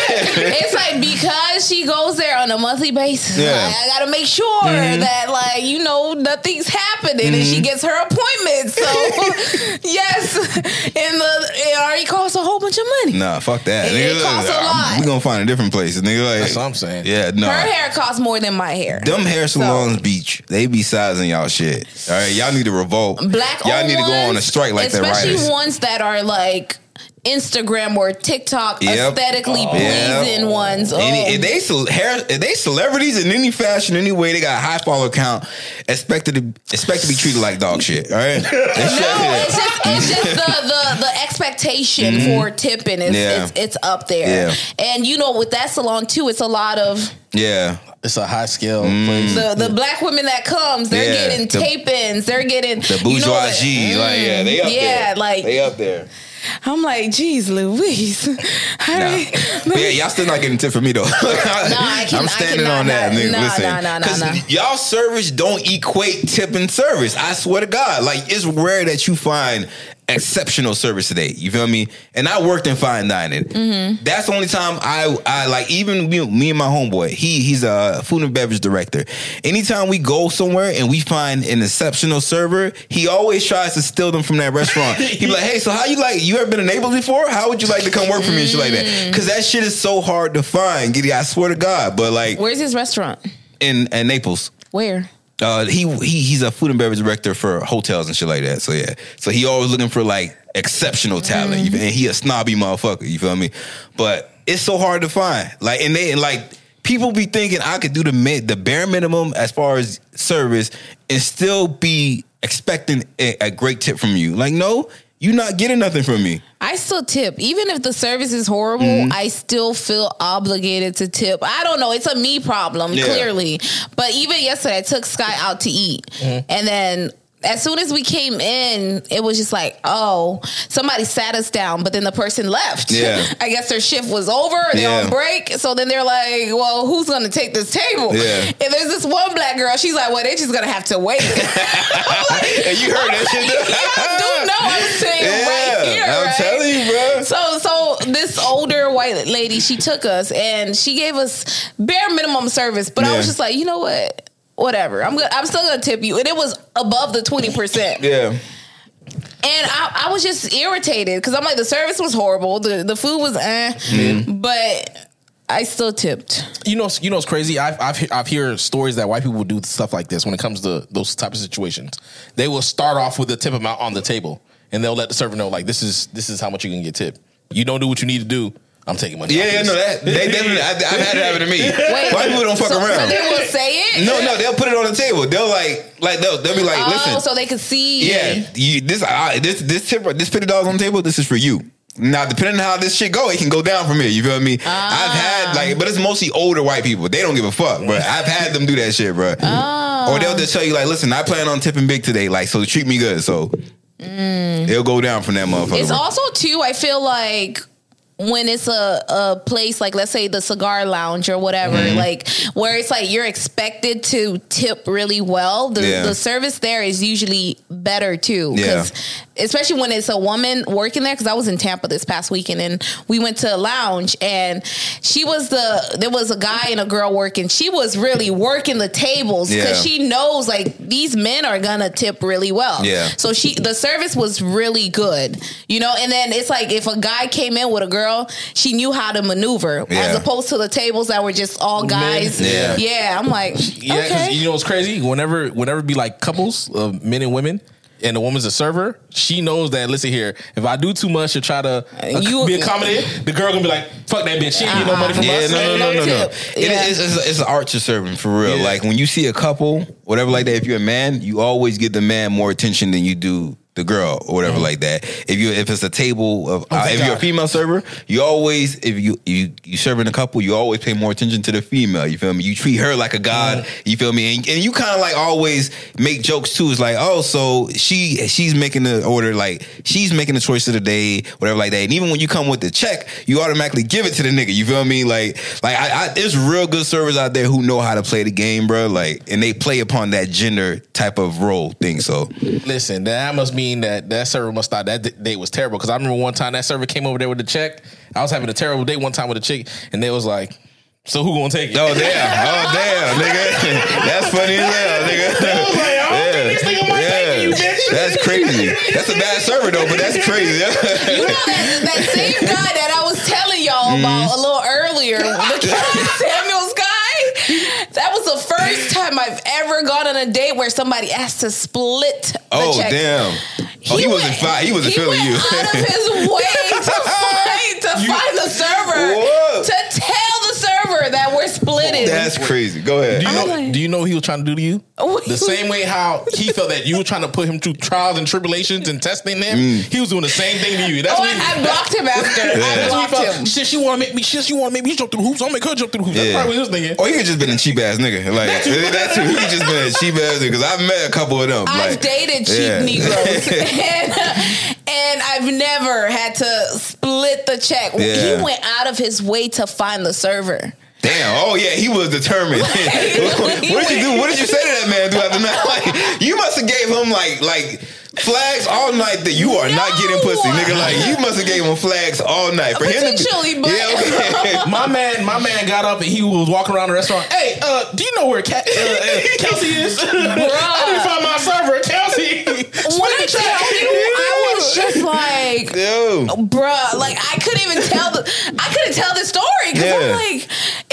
Speaker 2: it's like because she goes there on a monthly basis.
Speaker 3: Yeah.
Speaker 2: like, I gotta make sure
Speaker 3: Mm-hmm.
Speaker 2: that like you know nothing's happening and she gets her appointment. So yes, and the it already costs a whole bunch of money.
Speaker 3: Nah, fuck that.
Speaker 2: It-
Speaker 3: nigga,
Speaker 2: it costs a
Speaker 3: I'm-
Speaker 2: lot.
Speaker 3: We gonna find a different place, nigga. Like,
Speaker 1: That's what I'm saying.
Speaker 3: Yeah, no.
Speaker 2: Her hair costs more than my hair.
Speaker 3: Them hair salons beach. They be sizing y'all shit. All right, y'all need to revolt.
Speaker 2: Black
Speaker 3: Y'all
Speaker 2: owned
Speaker 3: need to go on a strike like the
Speaker 2: especially
Speaker 3: writers.
Speaker 2: ones that are like Instagram or TikTok
Speaker 3: Yep.
Speaker 2: aesthetically
Speaker 3: Oh.
Speaker 2: pleasing
Speaker 3: Yep.
Speaker 2: ones. Oh.
Speaker 3: Any, if they hair, if they celebrities in any fashion, any way, they got a high follower count. Expected to expect to be treated like dog shit. All right.
Speaker 2: No, it's just it's just the the, the expectation for tipping is
Speaker 3: Mm-hmm. Yeah.
Speaker 2: it's, it's up there.
Speaker 3: Yeah.
Speaker 2: And you know, with that salon too, it's a lot of
Speaker 3: yeah.
Speaker 1: It's a high scale place.
Speaker 2: the the black women that comes. They're
Speaker 3: Mm. Yeah,
Speaker 2: getting
Speaker 3: the-
Speaker 2: tape-ins. They're getting
Speaker 3: The
Speaker 2: you know,
Speaker 3: bourgeoisie, like yeah, they up
Speaker 2: yeah,
Speaker 3: there.
Speaker 2: like-
Speaker 3: they up there.
Speaker 2: I'm like, geez, Louise. How
Speaker 3: Nah.
Speaker 2: do-
Speaker 3: But yeah, y'all still not getting tip for me though.
Speaker 2: I can-
Speaker 3: I'm
Speaker 2: I
Speaker 3: standing
Speaker 2: cannot
Speaker 3: on that,
Speaker 2: not-
Speaker 3: nigga.
Speaker 2: nah,
Speaker 3: Listen,
Speaker 2: nah, nah, nah,
Speaker 3: 'cause
Speaker 2: nah.
Speaker 3: y'all service don't equate tip and service. I swear to God, like it's rare that you find exceptional service today. You feel me? And I worked in fine dining.
Speaker 2: Mm-hmm.
Speaker 3: That's the only time I I like even me, me and my homeboy. He he's a food and beverage director. Anytime we go somewhere and we find an exceptional server, he always tries to steal them from that restaurant. he be like, "Hey, so how you like? You ever been in Naples before? How would you like to come work for me?" And shit like
Speaker 2: Mm.
Speaker 3: that. Because that shit is so hard to find. Giddy, I swear to God. But like
Speaker 2: Where's his restaurant?
Speaker 3: in, in Naples.
Speaker 2: Where?
Speaker 3: Uh, he he he's a food and beverage director for hotels and shit like that. So yeah, so he always looking for like exceptional talent, feel- and he a snobby motherfucker. You feel me? But it's so hard to find. Like and they and like people be thinking I could do the the bare minimum as far as service and still be expecting a, a great tip from you. Like no, you not getting nothing from me.
Speaker 2: I still tip. Even if the service is horrible,
Speaker 3: Mm-hmm.
Speaker 2: I still feel obligated to tip. I don't know. It's a me problem,
Speaker 3: Yeah.
Speaker 2: clearly. But even yesterday, I took Sky out to eat.
Speaker 3: Mm-hmm.
Speaker 2: And then as soon as we came in, it was just like, oh, somebody sat us down, but then the person left.
Speaker 3: Yeah.
Speaker 2: I guess their shift was over. They're
Speaker 3: Yeah.
Speaker 2: on break. So then they're like, well, who's going to take this table?
Speaker 3: Yeah.
Speaker 2: And there's this one black girl. She's like, well, they're just going to have to wait.
Speaker 3: And you heard that shit.
Speaker 2: I do know I'm saying right here.
Speaker 3: I'm
Speaker 2: right?
Speaker 3: telling you, bro.
Speaker 2: So, so this older white lady, she took us and she gave us bare minimum service. But I was just like, you know what? Whatever. I'm gonna, I'm still gonna tip you, and it was above the twenty percent.
Speaker 3: Yeah.
Speaker 2: And I, I was just irritated because I'm like, the service was horrible, the the food was eh,
Speaker 3: Mm-hmm.
Speaker 2: but I still tipped.
Speaker 1: You know, you know, it's crazy. I've I've I've heard stories that white people do stuff like this when it comes to those type of situations. They will start off with the tip amount on the table, and they'll let the server know like this is this is how much you can get tipped. You don't do what you need to do. I'm taking money.
Speaker 3: Yeah, yeah, no, that they definitely. I, I've had it happen to me.
Speaker 2: Wait,
Speaker 3: White people don't fuck
Speaker 2: so,
Speaker 3: around.
Speaker 2: So they will say it.
Speaker 3: no, no, they'll put it on the table. They'll like, like they'll, they'll be like,
Speaker 2: Oh,
Speaker 3: listen,
Speaker 2: so they could see.
Speaker 3: yeah, you, this, I, this, this tip, this fifty dollars on the table. This is for you. Now, depending on how this shit go, it can go down from here. You feel me?
Speaker 2: Ah.
Speaker 3: I've had like, but it's mostly older white people. They don't give a fuck, bro. I've had them do that shit, bro. Or they'll just tell you like, listen, I plan on tipping big today, like, so treat me good. So they'll go down from that motherfucker.
Speaker 2: It's also too. I feel like when it's a, a place like let's say the cigar lounge or whatever
Speaker 3: Mm-hmm.
Speaker 2: like where it's like you're expected to tip really well the,
Speaker 3: Yeah.
Speaker 2: the service there is usually better too
Speaker 3: Yeah.
Speaker 2: Especially when it's a woman working there because i was in tampa this past weekend and we went to a lounge and she was the there was a guy and a girl working she was really working the tables because
Speaker 3: Yeah.
Speaker 2: she knows like these men are gonna tip really well
Speaker 3: Yeah.
Speaker 2: so she the service was really good, you know. And then it's like if a guy came in with a girl, she knew how to maneuver
Speaker 3: Yeah.
Speaker 2: as opposed to the tables that were just all guys.
Speaker 3: Yeah.
Speaker 2: yeah. I'm like,
Speaker 1: Yeah, 'cause
Speaker 2: okay.
Speaker 1: you know what's crazy? Whenever whenever it be like couples of men and women, and the woman's a server, she knows that. Listen here, if I do too much to try to uh, ac-
Speaker 2: You-
Speaker 1: be accommodated, the girl gonna be like, "Fuck that bitch, she ain't get no money from uh-huh.
Speaker 3: Yeah,
Speaker 1: us."
Speaker 3: no, no, no, no, no. It
Speaker 2: Yeah.
Speaker 3: is it's, it's an art to serving for real.
Speaker 1: Yeah.
Speaker 3: Like when you see a couple, whatever like that. If you're a man, you always give the man more attention than you do the girl or whatever like that. If you if it's a table of uh,
Speaker 1: thank
Speaker 3: if you're a female server, you always if you you you serving a couple, you always pay more attention to the female. You feel me? You treat her like a god. You feel me? And, and you kind of like always make jokes too. It's like oh, so she she's making the order like she's making the choice of the day, whatever like that. And even when you come with the check, you automatically give it to the nigga. You feel me? Like like I, I there's real good servers out there who know how to play the game, bro. Like and they play upon that gender type of role thing. So
Speaker 1: Listen, that must mean that that server must thought that d- date was terrible. Because I remember one time that server came over there with the check. I was having a terrible date one time with a chick, and they was like, "So who gonna take it?"
Speaker 3: Oh damn! Oh damn, nigga! That's funny as hell, nigga.
Speaker 1: was like, I don't think this nigga might take you, bitch.
Speaker 3: That's crazy. That's a bad server though, but that's crazy.
Speaker 2: you know that, that same guy that I was telling y'all
Speaker 3: Mm-hmm.
Speaker 2: about a little earlier, the Kevin Samuels guy. That was the first time I've ever gone on a date where somebody asked to split the
Speaker 3: oh
Speaker 2: check.
Speaker 3: damn! Oh, he, wasn't
Speaker 2: went-
Speaker 3: fine. He wasn't feeling
Speaker 2: went
Speaker 3: you.
Speaker 2: out of his way to find to find the server
Speaker 3: What?
Speaker 2: to splitting.
Speaker 3: That's crazy. Go ahead.
Speaker 1: Do you know?
Speaker 2: like-
Speaker 1: do you know what he was trying to do to you?
Speaker 2: Oh.
Speaker 1: The same way how he felt that you were trying to put him through trials and tribulations and testing him. Mm. He was doing the same thing to you. That's
Speaker 2: oh,
Speaker 1: what
Speaker 2: I,
Speaker 1: he,
Speaker 2: I blocked him after. I
Speaker 1: that's
Speaker 2: blocked
Speaker 1: felt.
Speaker 2: him.
Speaker 1: Shit, she want to make me. Shit, she want to make me jump through hoops. I'll make her jump through the hoops. That's
Speaker 3: Yeah.
Speaker 1: probably what he was thinking.
Speaker 3: Or he could just been a cheap ass nigga. Like that's who he just been a cheap ass nigga. Because I've met a couple of them.
Speaker 2: I've
Speaker 3: like,
Speaker 2: dated cheap
Speaker 3: yeah.
Speaker 2: Negroes, and, and I've never had to split the check.
Speaker 3: Yeah.
Speaker 2: He went out of his way to find the server.
Speaker 3: Damn. Oh yeah, he was determined. what, did you do? What did you say to that man throughout the night? Like you must have gave him like like flags all night that you are not getting pussy, nigga. Like you must have gave him flags all night for him to.
Speaker 2: Potentially, but-
Speaker 3: yeah, okay.
Speaker 1: My man, my man got up and he was walking around the restaurant. Hey, uh, do you know where Ca- uh, uh, Kelsey is? I didn't find my server, Kelsey.
Speaker 2: When I tell you, I was just like,
Speaker 3: Yo.
Speaker 2: bruh, like I couldn't even tell the, I couldn't tell the story because I'm like,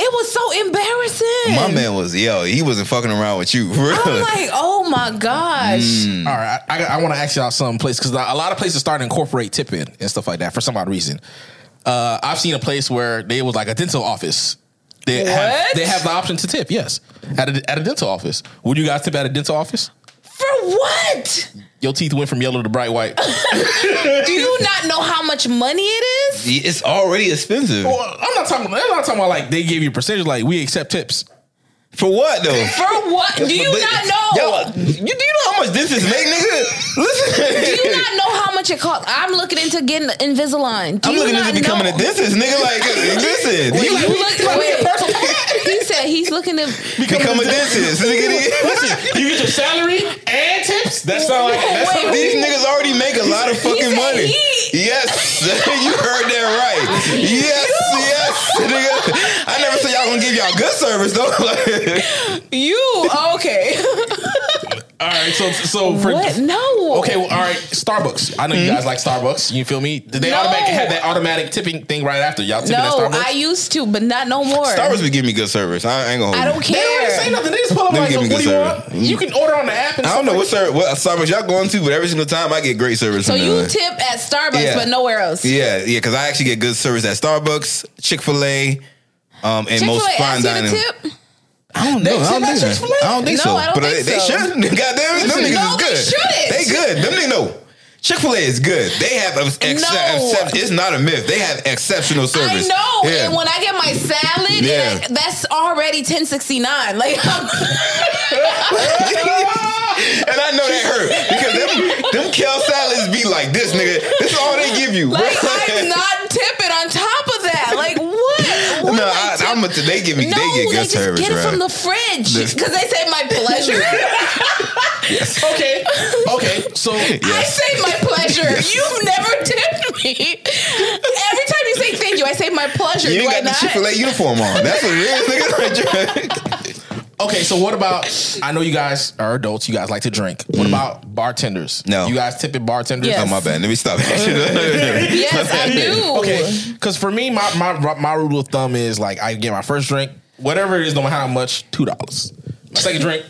Speaker 2: it was so embarrassing.
Speaker 3: My man was yo. He wasn't fucking around with you. for real.
Speaker 2: I'm like, oh my gosh.
Speaker 3: Mm.
Speaker 1: All right, I, I, I want to ask y'all some place because a lot of places start to incorporate tipping and stuff like that for some odd reason. Uh, I've seen a place where they was like a dental office. They have
Speaker 2: What?
Speaker 1: they have the option to tip. Yes, at a, at a dental office. Would you guys tip at a dental office?
Speaker 2: For what?
Speaker 1: Your teeth went from yellow to bright white.
Speaker 2: Do you not know how much money it is?
Speaker 3: It's already expensive.
Speaker 1: well, I'm not talking. I'm not talking about like they gave you a percentage. Like we accept tips.
Speaker 3: For what though?
Speaker 2: For what? Do you
Speaker 3: But-
Speaker 2: not know?
Speaker 3: Yo, you, do you know how much dentists make, nigga? Listen.
Speaker 2: Do
Speaker 3: Listen.
Speaker 2: you not know how much it costs? I'm looking into getting Invisalign. Do
Speaker 3: I'm
Speaker 2: you
Speaker 3: looking
Speaker 2: not
Speaker 3: into becoming
Speaker 2: know?
Speaker 3: a dentist, nigga. Like, listen,
Speaker 2: Wait,
Speaker 3: you
Speaker 2: you look, wait. he said he's looking to.
Speaker 3: become a dentist. Nigga, listen,
Speaker 1: You get your salary and tips. That sound like that
Speaker 2: Wait,
Speaker 1: sound-
Speaker 3: These niggas already make a lot of fucking
Speaker 2: said
Speaker 3: money.
Speaker 2: he-
Speaker 3: Yes, you heard that right. Yes, yes, nigga. I never said y'all gonna give y'all good service though.
Speaker 2: You okay?
Speaker 1: All right, so so for
Speaker 2: what? No.
Speaker 1: Okay, well, all right. Starbucks. I know
Speaker 3: Hmm?
Speaker 1: you guys like Starbucks. You feel me? Did they
Speaker 2: No.
Speaker 1: automatic have that automatic tipping thing right after y'all tipping
Speaker 2: No,
Speaker 1: at Starbucks?
Speaker 2: I used to, but not no more.
Speaker 3: Starbucks be giving me good service. I ain't gonna. Hold
Speaker 2: I don't care.
Speaker 1: they don't even say
Speaker 2: care.
Speaker 1: nothing. They just pull up
Speaker 3: Let me
Speaker 1: like,
Speaker 3: give
Speaker 1: what
Speaker 3: me
Speaker 1: do
Speaker 3: good
Speaker 1: you
Speaker 3: service.
Speaker 1: want? You can order on the app. And
Speaker 3: I don't know what
Speaker 1: stuff
Speaker 3: service, what Starbucks y'all going to, but every single time I get great service.
Speaker 2: So
Speaker 3: from
Speaker 2: you
Speaker 3: them.
Speaker 2: tip at Starbucks,
Speaker 3: Yeah.
Speaker 2: but nowhere else.
Speaker 3: Yeah, yeah, because I actually get good service at Starbucks, Chick Fil A, um, and
Speaker 2: Chick Fil
Speaker 3: most
Speaker 2: A
Speaker 3: fine
Speaker 2: asks you
Speaker 3: dining.
Speaker 2: to tip.
Speaker 3: I don't know.
Speaker 1: They
Speaker 3: I don't think so. I don't think
Speaker 2: No,
Speaker 3: so.
Speaker 2: I don't
Speaker 3: but
Speaker 2: think
Speaker 3: they,
Speaker 2: so.
Speaker 3: they should. Goddamn it, them niggas
Speaker 2: No,
Speaker 3: is
Speaker 2: they
Speaker 3: good.
Speaker 2: shouldn't.
Speaker 3: They good. Them niggas know. Chick Fil A is good. They have ex-
Speaker 2: No.
Speaker 3: it's not a myth. They have exceptional service.
Speaker 2: I know,
Speaker 3: Yeah.
Speaker 2: and when I get my salad,
Speaker 3: Yeah.
Speaker 2: I- that's already ten sixty nine. Like, I'm,
Speaker 3: and I know that hurt because them them kale salads be like this, nigga. This is all they give you.
Speaker 2: like I'm not tipping on top of that. Like, what? what
Speaker 3: no,
Speaker 2: am
Speaker 3: I,
Speaker 2: tip-
Speaker 3: I'm they give me
Speaker 2: no,
Speaker 3: they get good
Speaker 2: just
Speaker 3: service,
Speaker 2: get it
Speaker 3: right?
Speaker 2: from the fridge because they say my pleasure. Yes.
Speaker 1: Okay, okay. So
Speaker 2: I say my pleasure. You've never tipped me. Every time you say thank you, I say my pleasure.
Speaker 3: you
Speaker 2: Do
Speaker 3: ain't
Speaker 2: I
Speaker 3: got the
Speaker 2: not?
Speaker 3: Chick Fil A uniform on. That's what it is, nigga.
Speaker 1: Okay, so what about? I know you guys are adults. You guys like to drink. What about bartenders?
Speaker 3: Mm. No.
Speaker 1: you guys tipping bartenders.
Speaker 2: Yes.
Speaker 3: oh my bad. Let me stop.
Speaker 2: Yes, I do.
Speaker 1: Okay, because for me, my, my my rule of thumb is like I get my first drink, whatever it is, no matter how much, two dollars. My second drink,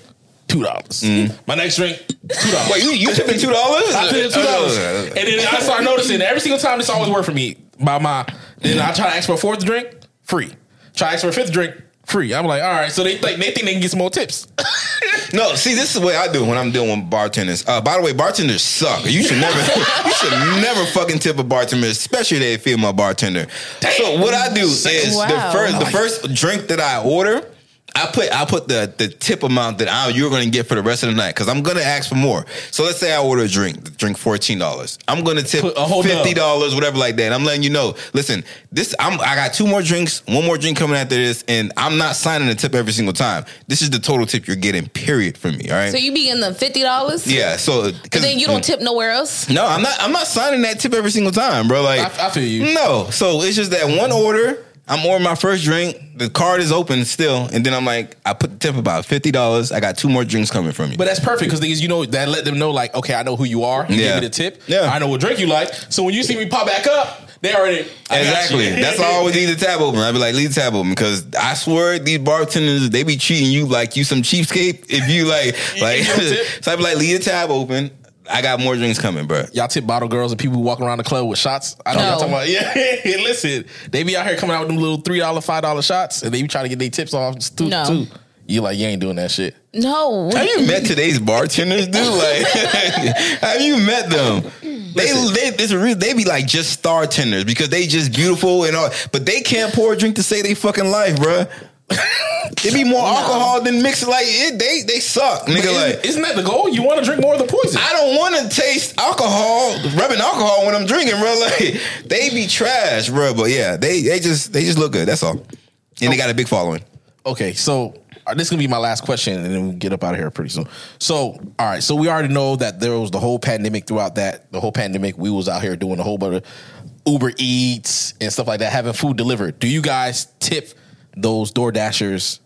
Speaker 1: two dollars. My next drink, two dollars.
Speaker 3: Mm. Wait, you you tipping two dollars?
Speaker 1: I paid two dollars, and then I start noticing every single time this always worked for me. By my, then I try to ask for a fourth drink, free. Try to ask for a fifth drink, free. I'm like, all right, so they think they think they can get some more tips.
Speaker 3: No, see, this is the way I do when I'm dealing with bartenders. Uh, by the way, bartenders suck. You should never, you should never fucking tip a bartender, especially if they female bartender. So what I do is the first, the first drink that I order. I put I put the the tip amount that I, you're going to get for the rest of the night because I'm going to ask for more. So let's say I order a drink, drink fourteen dollars. I'm going to tip
Speaker 1: a whole
Speaker 3: fifty dollars, whatever like that. I'm letting you know. Listen, this I'm I got two more drinks, one more drink coming after this, and I'm not signing a tip every single time. This is the total tip you're getting, period, from me. All right.
Speaker 2: So you be getting the fifty dollars?
Speaker 3: yeah. So
Speaker 2: But then you don't mm. tip nowhere else.
Speaker 3: No, I'm not. I'm not signing that tip every single time, bro. Like
Speaker 1: I- I feel you.
Speaker 3: No. So it's just that one order. I'm ordering my first drink. The card is open still, and then I'm like, I put the tip about fifty dollars. I got two more drinks coming from you.
Speaker 1: But that's perfect because you know that let them know like, okay, I know who you are. You
Speaker 3: Yeah.
Speaker 1: give me the tip.
Speaker 3: Yeah.
Speaker 1: I know what drink you like. So when you see me pop back up, they already
Speaker 3: Exactly. That's why I always leave the tab open. I'd be like, leave the tab open because I swear these bartenders they be treating you like you some cheapskate. If you like, like,
Speaker 1: give them a tip.
Speaker 3: so I'd be like, leave the tab open. I got more drinks coming, bro.
Speaker 1: Y'all tip bottle girls and people who walk around the club with shots. I know
Speaker 2: No.
Speaker 1: y'all talking about. Yeah, listen, they be out here coming out with them little three dollar, five dollar shots, and they be trying to get their tips off too.
Speaker 2: No.
Speaker 1: too. You like you ain't doing that shit.
Speaker 2: No.
Speaker 3: Have you met today's bartenders, dude? Like, have you met them? They, they, it's a real, they be like just star tenders because they just beautiful and all, but they can't pour a drink to save their fucking life, bruh. it be more alcohol than mixed. Like it, they they suck, nigga.
Speaker 1: isn't,
Speaker 3: Like
Speaker 1: isn't that the goal? You want to drink more of the poison.
Speaker 3: I don't want to taste alcohol, rubbing alcohol when I'm drinking, bro. Like they be trash, bro. But yeah, they they just they just look good. That's all, and they got a big following.
Speaker 1: okay, so uh, this is gonna be my last question, and then we'll get up out of here pretty soon. So, all right, so we already know that there was the whole pandemic throughout that the whole pandemic. We was out here doing a whole bunch of Uber Eats and stuff like that, having food delivered. Do you guys tip those Door Dashers?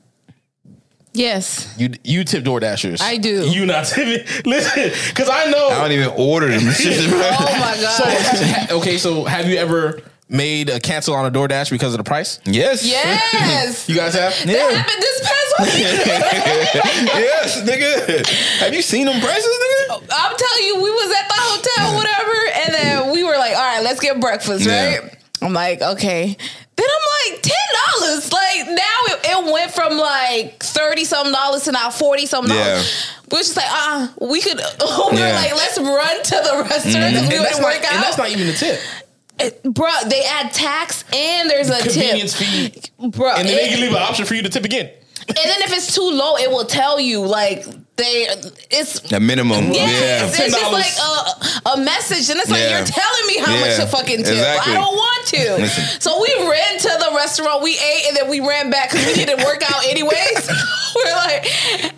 Speaker 2: Yes.
Speaker 1: You you tip Door Dashers?
Speaker 2: I do.
Speaker 1: You not tipping? Listen, because I know.
Speaker 3: I don't even order them.
Speaker 2: Oh my god.
Speaker 1: ha- okay, so have you ever made a cancel on a DoorDash because of the price?
Speaker 3: yes.
Speaker 2: yes.
Speaker 1: You guys have?
Speaker 2: That happened this past week.
Speaker 3: yes, nigga. Have you seen them prices, nigga?
Speaker 2: I'm telling you, we was at the hotel, whatever, and then we were like, all right, let's get breakfast,
Speaker 3: Yeah.
Speaker 2: right? I'm like, okay. Then I'm like, ten dollars. Like now it, it went from like thirty something dollars to now forty something
Speaker 3: Yeah.
Speaker 2: dollars. We was just like, ah, we could. we were
Speaker 3: Yeah.
Speaker 2: like, let's run to the restaurant because we
Speaker 1: And that's,
Speaker 2: wouldn't
Speaker 1: not,
Speaker 2: work
Speaker 1: and that's not even the tip.
Speaker 2: It- bruh, they add tax and there's a
Speaker 1: Convenience
Speaker 2: tip.
Speaker 1: fee.
Speaker 2: bro,
Speaker 1: And then
Speaker 2: it-
Speaker 1: they can leave an option for you to tip again.
Speaker 2: and then if it's too low, it will tell you like they it's
Speaker 3: A minimum.
Speaker 2: yeah,
Speaker 3: Yeah.
Speaker 2: it's, it's just like a, a message, and it's like
Speaker 3: Yeah.
Speaker 2: you're telling me how
Speaker 3: Yeah,
Speaker 2: much to fucking tip.
Speaker 3: exactly.
Speaker 2: I don't want to.
Speaker 3: Listen.
Speaker 2: So we ran to the restaurant, we ate, and then we ran back because we needed to work out anyways. We're like,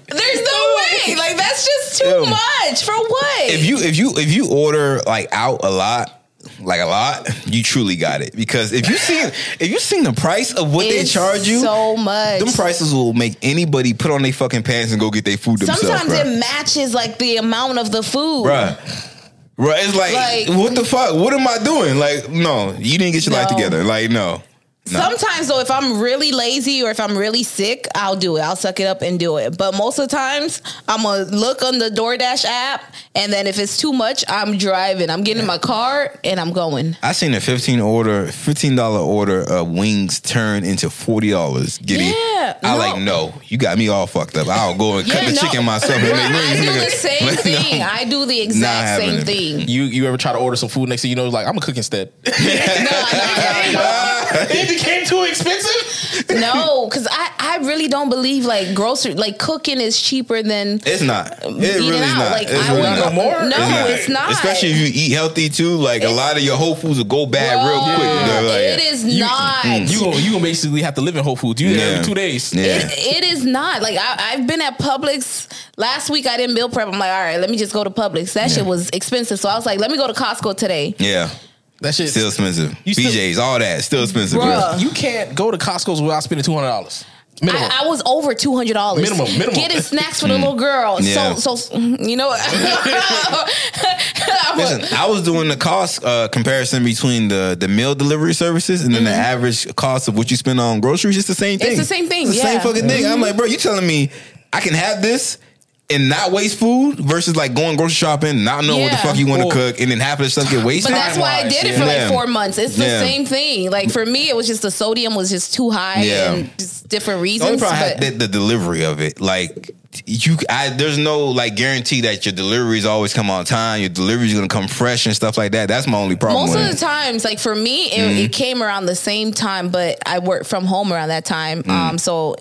Speaker 2: there's no way. Like that's just too
Speaker 3: Yo.
Speaker 2: much for what?
Speaker 3: If you if you if you order like out a lot, like a lot, you truly got it. Because if you seen if you seen the price of what they charge you,
Speaker 2: so much.
Speaker 3: them prices will make anybody put on their fucking pants and go get their food themselves.
Speaker 2: Sometimes
Speaker 3: bruh.
Speaker 2: it matches like the amount of the food.
Speaker 3: Bruh. Right, it's like,
Speaker 2: Like-
Speaker 3: what the fuck? What am I doing? Like, no, you didn't get your life together. Like, no. No.
Speaker 2: Sometimes though, if I'm really lazy or if I'm really sick, I'll do it. I'll suck it up and do it. But most of the times, I'm gonna look on the DoorDash app, and then if it's too much, I'm driving. I'm getting in my car and I'm going.
Speaker 3: I seen a fifteen order, fifteen dollar order of wings turn into forty dollars. Giddy.
Speaker 2: Yeah,
Speaker 3: I
Speaker 2: no.
Speaker 3: like no. You got me all fucked up. I'll go and cut
Speaker 2: Yeah,
Speaker 3: the
Speaker 2: no.
Speaker 3: chicken myself and
Speaker 2: Bruh,
Speaker 3: make
Speaker 2: I
Speaker 3: wings.
Speaker 2: do
Speaker 3: nigga.
Speaker 2: the same
Speaker 3: Like, no.
Speaker 2: thing. I do the exact
Speaker 3: having
Speaker 2: same
Speaker 3: it.
Speaker 2: thing.
Speaker 1: You you ever try to order some food next thing you know, like I'm gonna cook instead.
Speaker 2: No, no, no,
Speaker 1: it became too expensive.
Speaker 2: no, because I, I really don't believe like grocery like cooking is cheaper than
Speaker 3: It's not. It really
Speaker 2: out.
Speaker 3: not.
Speaker 2: Like
Speaker 3: it's
Speaker 2: I
Speaker 3: really
Speaker 2: would
Speaker 3: not.
Speaker 1: no more?
Speaker 2: No, it's not.
Speaker 3: Especially if you eat healthy too. Like a lot of your whole foods will go bad real quick. you like-
Speaker 2: it is
Speaker 1: You-
Speaker 2: not. Mm.
Speaker 1: You gonna you gonna basically have to live in Whole Foods. You
Speaker 3: Yeah.
Speaker 1: every two days.
Speaker 3: Yeah.
Speaker 2: It, it is not like I, I've been at Publix last week. I didn't meal prep. I'm like, all right, let me just go to Publix. That shit was expensive, so I was like, let me go to Costco today.
Speaker 3: Yeah.
Speaker 1: That shit.
Speaker 3: Still expensive.
Speaker 1: You still-
Speaker 3: BJ's, all that, still expensive, bro.
Speaker 2: Bruh.
Speaker 1: you can't go to Costco's without spending two hundred dollars. Minimum.
Speaker 2: I, I was over two hundred dollars.
Speaker 1: Minimum, minimum.
Speaker 2: Getting snacks for the little girl.
Speaker 3: Mm. Yeah.
Speaker 2: So, so you know. I'm
Speaker 3: Listen, I was doing the cost uh, comparison between the the meal delivery services and then the average cost of what you spend on groceries. It's the same thing.
Speaker 2: Mm-hmm. the same thing,
Speaker 3: It's the same
Speaker 2: yeah. Mm-hmm.
Speaker 3: fucking thing. I'm like, bro, you telling me I can have this and not waste food versus like going grocery shopping, not knowing what the fuck you want to cook, and then half of the stuff get wasted.
Speaker 2: But that's why I did it for
Speaker 3: Yeah.
Speaker 2: like four months. It's the
Speaker 3: Yeah.
Speaker 2: same thing. Like for me, it was just the sodium was just too high
Speaker 3: Yeah.
Speaker 2: and just different
Speaker 3: The
Speaker 2: reasons.
Speaker 3: only problem
Speaker 2: but-
Speaker 3: had the, the delivery of it, like you, I there's no like guarantee that your deliveries always come on time. Your delivery's gonna come fresh and stuff like that. That's my only problem.
Speaker 2: Most
Speaker 3: with
Speaker 2: of
Speaker 3: it.
Speaker 2: the times, like for me, it,
Speaker 3: Mm-hmm.
Speaker 2: it came around the same time, but I worked from home around that time.
Speaker 3: Mm.
Speaker 2: Um, so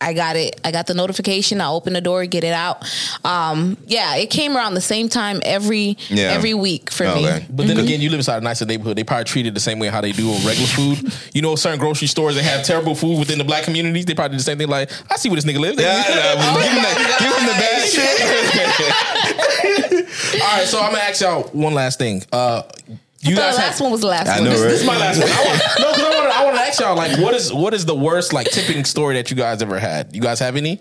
Speaker 2: I got it. I got the notification. I open the door, get it out. Um, yeah, it came around the same time every
Speaker 3: Yeah.
Speaker 2: every week for
Speaker 3: Okay.
Speaker 2: me.
Speaker 1: But then again, you live inside a nicer neighborhood. They probably treat it the same way how they do on regular food. You know, certain grocery stores they have terrible food within the black communities. They probably do the same thing. Like, I see where this nigga lives.
Speaker 3: Yeah, uh, give, him the, give him the bad shit.
Speaker 1: All right, so I'm gonna ask y'all one last thing. Uh, you
Speaker 2: The
Speaker 1: guys
Speaker 2: last
Speaker 1: have,
Speaker 2: one was the last
Speaker 3: I
Speaker 2: one.
Speaker 3: know,
Speaker 2: This-
Speaker 3: right?
Speaker 1: This is my last one. I want, no, ask y'all like, what is what is the worst like tipping story that you guys ever had? You guys have any?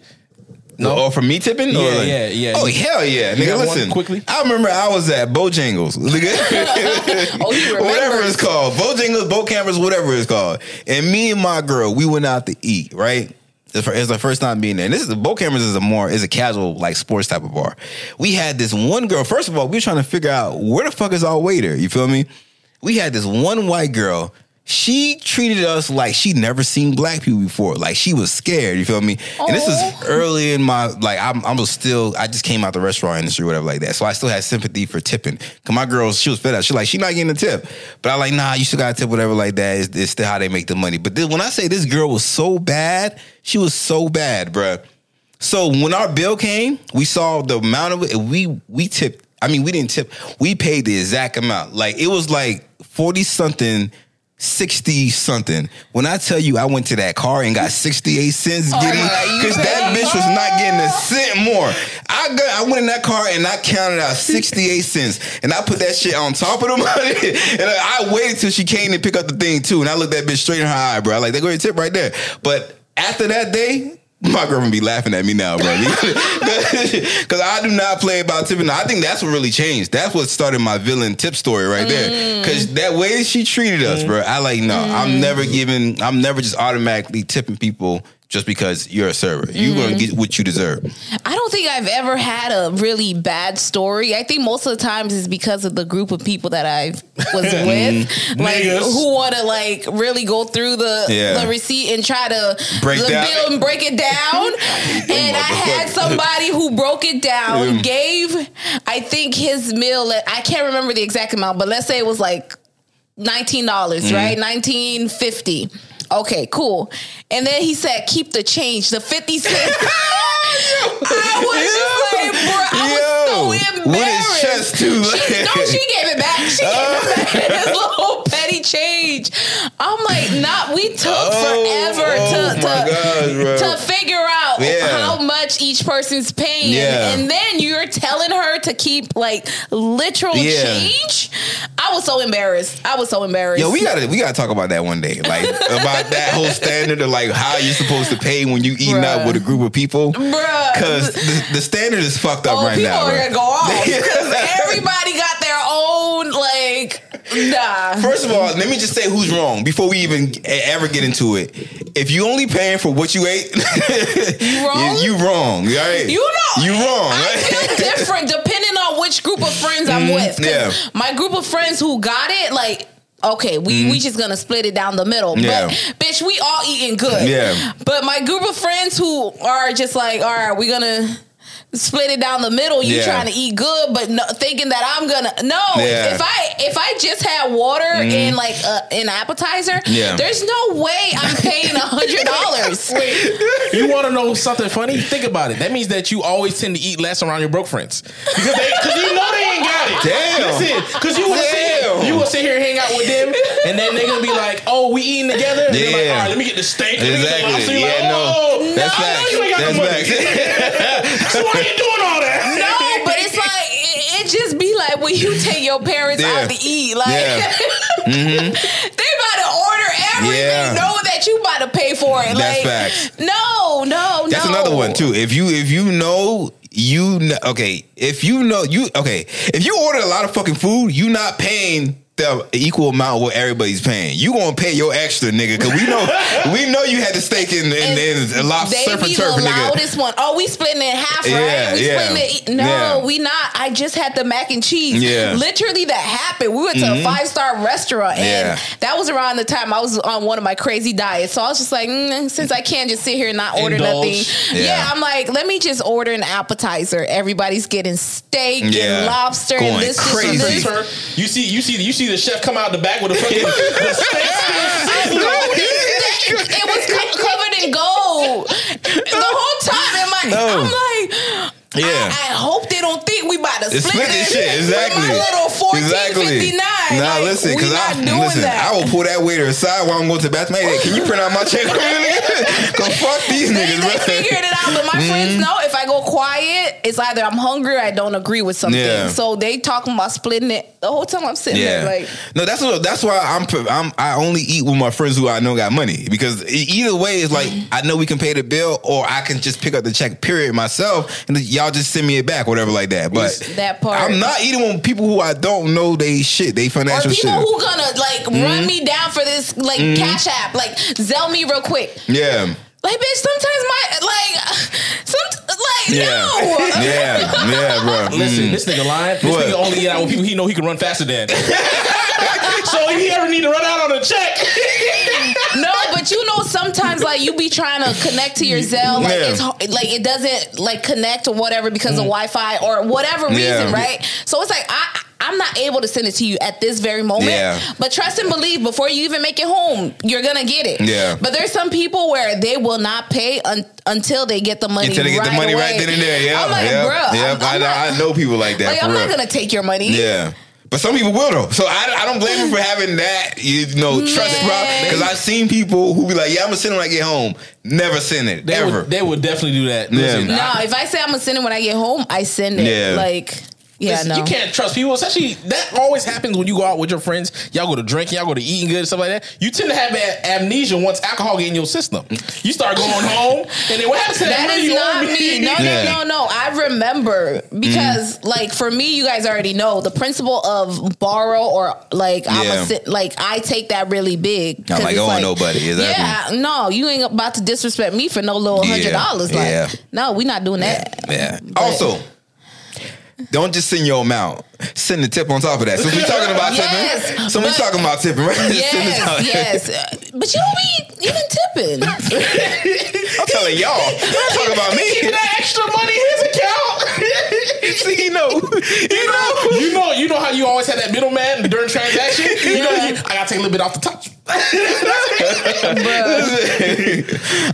Speaker 3: No, or for me tipping?
Speaker 1: Yeah,
Speaker 3: like-
Speaker 1: yeah, yeah.
Speaker 3: Oh hell yeah,
Speaker 1: You
Speaker 3: nigga! Listen,
Speaker 1: quickly?
Speaker 3: I remember I was at Bojangles, nigga.
Speaker 2: Oh,
Speaker 3: whatever it's called, Bojangles, Bo Cameras, whatever it's called. And me and my girl, we went out to eat. Right, it's the it's the first time being there. And this is Bo Cameras is a more is a casual like sports type of bar. We had this one girl. First of all, we were trying to figure out where the fuck is our waiter. You feel me? We had this one white girl. She treated us like she never seen black people before. Like she was scared. You feel me? And this is
Speaker 2: oh.
Speaker 3: early in my like I'm I was still I just came out the restaurant industry whatever like that. So I still had sympathy for tipping. Cause my girl she was fed up. She like she not getting a tip, but I like nah you still got to tip whatever like that. It's, it's still how they make the money. But then when I say this girl was so bad, she was so bad, bruh. So when our bill came, we saw the amount of it. We we tipped. I mean, we didn't tip. We paid the exact amount. Like it was like forty something 60 something. When I tell you I went to that car and got 68 cents,
Speaker 2: Oh
Speaker 3: giddy,
Speaker 2: you
Speaker 3: because that bitch was not getting a cent more. I got, I went in that car and I counted out 68 cents and I put that shit on top of the money. And I, waited till she came to pick up the thing too. And I looked that bitch straight in her eye, bro. I like, they go ahead tip right there. But after that day, my girlfriend be laughing at me now, bro. Because I do not play about tipping. I think that's what really changed. That's what started my villain tip story right there. Mm. Because that way she treated us, mm. bro. I like, no, I'm mm. never giving, I'm never just automatically tipping people just because you're a server. You're going to get what you deserve.
Speaker 2: I don't think I've ever had a really bad story. I think most of the times is because of the group of people that I was with, like
Speaker 1: Niggas.
Speaker 2: who want to like really go through the
Speaker 3: Yeah.
Speaker 2: the receipt and try to
Speaker 3: Break
Speaker 2: the bill and break it down. and I had somebody who broke it down,
Speaker 3: Yeah.
Speaker 2: gave I think his meal. I can't remember the exact amount, but let's say it was like nineteen dollars,
Speaker 3: Mm-hmm.
Speaker 2: right? Nineteen fifty. Okay, cool. And then he said, "Keep the change, the fifty cents." I was just like, bro, I
Speaker 3: Yo,
Speaker 2: was so
Speaker 3: with
Speaker 2: embarrassed.
Speaker 3: his chest, too,
Speaker 2: She, no, she gave it back. She gave it back. His little petty change. I'm like, not. We took oh, forever
Speaker 3: oh
Speaker 2: to to,
Speaker 3: gosh,
Speaker 2: to figure out
Speaker 3: Yeah.
Speaker 2: how much each person's paying,
Speaker 3: Yeah.
Speaker 2: and then you're telling her to keep like literal
Speaker 3: Yeah.
Speaker 2: change. I was so embarrassed. I was so embarrassed.
Speaker 3: Yo, we gotta we gotta talk about that one day. Like about that whole standard of like how you're supposed to pay when you eating
Speaker 2: Bruh.
Speaker 3: out with a group of people.
Speaker 2: Bruh.
Speaker 3: Cause the, the standard is fucked up
Speaker 2: Oh,
Speaker 3: right
Speaker 2: people
Speaker 3: now.
Speaker 2: are
Speaker 3: bro.
Speaker 2: gonna go off because everybody got their own like nah.
Speaker 3: First of all, let me just say who's wrong before we even ever get into it. If you only paying for what you ate,
Speaker 2: You wrong?
Speaker 3: You, wrong, right?
Speaker 2: You know,
Speaker 3: you wrong.
Speaker 2: I
Speaker 3: right?
Speaker 2: feel different depending on which group of friends I'm mm, with.
Speaker 3: yeah.
Speaker 2: my group of friends who got it, like. Okay, we we just gonna split it down the middle.
Speaker 3: Mm-hmm. Yeah.
Speaker 2: But bitch, we all eating good.
Speaker 3: Yeah.
Speaker 2: But my group of friends who are just like, all right, we're gonna split it down the middle. You
Speaker 3: Yeah.
Speaker 2: trying to eat good, but no, thinking that I'm gonna no.
Speaker 3: Yeah.
Speaker 2: If I if I just had water and like uh, an appetizer,
Speaker 3: Yeah.
Speaker 2: there's no way I'm paying a hundred dollars.
Speaker 1: You want to know something funny? Think about it. That means that you always tend to eat less around your broke friends because they, cause you know they ain't got it.
Speaker 3: Damn.
Speaker 1: Listen, because you will sit here, you will sit here and hang out with them, and then they're gonna be like, "Oh, we eating together." And they're like,
Speaker 3: Yeah.
Speaker 1: "All right, let me get the steak." let me get the
Speaker 3: Exactly.
Speaker 1: lobster." Like,
Speaker 3: Yeah, no.
Speaker 1: "Oh,
Speaker 3: That's
Speaker 1: I know
Speaker 3: facts.
Speaker 1: you ain't got
Speaker 3: That's
Speaker 1: the money.
Speaker 3: facts.
Speaker 1: why you doing all that?
Speaker 2: No, but it's like it, it just be like when you take your parents
Speaker 3: Yeah.
Speaker 2: out to eat, like
Speaker 3: Yeah. Mm-hmm.
Speaker 2: they about to order everything,
Speaker 3: Yeah.
Speaker 2: know that you about to pay for it.
Speaker 3: That's
Speaker 2: like,
Speaker 3: facts.
Speaker 2: No, no,
Speaker 3: That's
Speaker 2: no.
Speaker 3: another one too. If you if you know you kn- okay, if you know you okay, if you order a lot of fucking food, you not paying the equal amount what everybody's paying. You gonna pay your extra, nigga, because we know we know you had the steak and, and, and, a lobster
Speaker 2: They
Speaker 3: surf
Speaker 2: be
Speaker 3: and turf,
Speaker 2: the
Speaker 3: nigga.
Speaker 2: loudest one. Oh, we splitting it in half, right?
Speaker 3: Yeah,
Speaker 2: we
Speaker 3: yeah,
Speaker 2: splitting it. No,
Speaker 3: yeah.
Speaker 2: we not. I just had the mac and cheese.
Speaker 3: Yeah. Mm-hmm.
Speaker 2: literally that happened. We went to a five star restaurant, and
Speaker 3: Yeah.
Speaker 2: that was around the time I was on one of my crazy diets. So I was just like, mm, since I can't just sit here and not order
Speaker 1: Indulge.
Speaker 2: nothing,
Speaker 3: Yeah.
Speaker 2: yeah. I'm like, let me just order an appetizer. Everybody's getting steak
Speaker 3: Yeah.
Speaker 2: and lobster
Speaker 3: Going
Speaker 2: and this, this, and
Speaker 3: crazy.
Speaker 2: this.
Speaker 1: Sir, you see, you see, you see the chef come out the back with a fucking the steak still.
Speaker 2: No, this it was co- covered in gold the whole time. In my,
Speaker 3: No.
Speaker 2: I'm like,
Speaker 3: Yeah.
Speaker 2: I, I hope they don't think we about to split,
Speaker 3: split this shit exactly.
Speaker 2: My little fourteen fifty nine.
Speaker 3: Nah,
Speaker 2: like,
Speaker 3: listen, because
Speaker 2: not
Speaker 3: I
Speaker 2: doing
Speaker 3: listen.
Speaker 2: that.
Speaker 3: I will pull that waiter aside while I'm going to the bathroom. Hey, can you print out my check? Cause fuck these
Speaker 2: they,
Speaker 3: niggas,
Speaker 2: they
Speaker 3: bro.
Speaker 2: figured it out, but my friends mm-hmm. know if I go quiet, it's either I'm hungry or I don't agree with something.
Speaker 3: Yeah.
Speaker 2: So they talking about splitting it the whole time I'm sitting
Speaker 3: Yeah,
Speaker 2: there like.
Speaker 3: no, that's what. That's why I'm. I'm. I only eat with my friends who I know got money because either way is like I know we can pay the bill or I can just pick up the check. Period myself, and then y'all just send me it back, whatever like that. But
Speaker 2: That part.
Speaker 3: I'm not eating with people who I don't know they shit. They financial
Speaker 2: Or
Speaker 3: financial
Speaker 2: people
Speaker 3: shit.
Speaker 2: who gonna like
Speaker 3: Mm-hmm.
Speaker 2: run me down for this like cash app, like Zelle me real quick.
Speaker 3: yeah.
Speaker 2: Like, bitch, sometimes my like, some like
Speaker 3: Yeah.
Speaker 2: no.
Speaker 3: Yeah. Yeah, bro.
Speaker 1: Listen,
Speaker 3: Mm.
Speaker 1: this nigga lying. This
Speaker 3: What?
Speaker 1: nigga only eat out with people he know he can run faster than. so if he ever need to run out on a check,
Speaker 2: No, but you know, sometimes like you be trying to connect to your Zelle, like
Speaker 3: Yeah.
Speaker 2: it's like it doesn't like connect or whatever because of Wi-Fi or whatever reason,
Speaker 3: Mm. Yeah.
Speaker 2: right? So it's like I. I'm not able to send it to you at this very moment.
Speaker 3: Yeah.
Speaker 2: But trust and believe before you even make it home, you're gonna get it.
Speaker 3: Yeah.
Speaker 2: But there's some people where they will not pay un- until they get the money.
Speaker 3: Until they get
Speaker 2: right
Speaker 3: the money
Speaker 2: away.
Speaker 3: right then and there. Yeah.
Speaker 2: I'm like,
Speaker 3: yeah.
Speaker 2: bruh,
Speaker 3: yeah.
Speaker 2: I'm,
Speaker 3: I,
Speaker 2: I'm not,
Speaker 3: I know people like that.
Speaker 2: like, I'm
Speaker 3: real.
Speaker 2: not gonna take your money.
Speaker 3: Yeah. But some people will though, so I, I don't blame him for having that you know trust
Speaker 2: Yeah.
Speaker 3: because I've seen people who be like, yeah, I'm gonna send it when I get home. Never send it
Speaker 1: They
Speaker 3: ever.
Speaker 1: would, they would definitely do that.
Speaker 3: Yeah.
Speaker 1: Listen,
Speaker 2: No,
Speaker 1: I-
Speaker 2: if I say I'm gonna send it when I get home, I send it.
Speaker 3: Yeah.
Speaker 2: Like, yeah,
Speaker 1: listen,
Speaker 2: no.
Speaker 1: you can't trust people. Especially that always happens when you go out with your friends. Y'all go to drinking, y'all go to eating good, stuff like that. You tend to have a- amnesia once alcohol get in your system. You start going home, and then what happens to that,
Speaker 2: That
Speaker 1: money you
Speaker 2: not
Speaker 1: owe
Speaker 2: me. No,
Speaker 3: Yeah.
Speaker 2: no, no, no. I remember because, mm. like, for me, you guys already know the principle of borrow or like I'm a sit, like I take that really big. 'Cause
Speaker 3: I'm like,
Speaker 2: it's
Speaker 3: oh, nobody. Is that
Speaker 2: yeah, no, you ain't about to disrespect me for no little hundred dollars. Like,
Speaker 3: yeah.
Speaker 2: no, we not doing that.
Speaker 3: Yeah. Also, don't just send your amount. Send the tip on top of that. Since we talking about
Speaker 2: Yes,
Speaker 3: tipping, so we talking about tipping, right? Send the top.
Speaker 2: Yes, yes, Uh, but you don't be even tipping.
Speaker 3: I'm telling y'all. I'm talking about me.
Speaker 1: that extra money in his account.
Speaker 3: See, you know, you know.
Speaker 1: you know, you know how you always had that middleman during transaction. You know, you, I gotta take a little bit off the top.
Speaker 3: I'm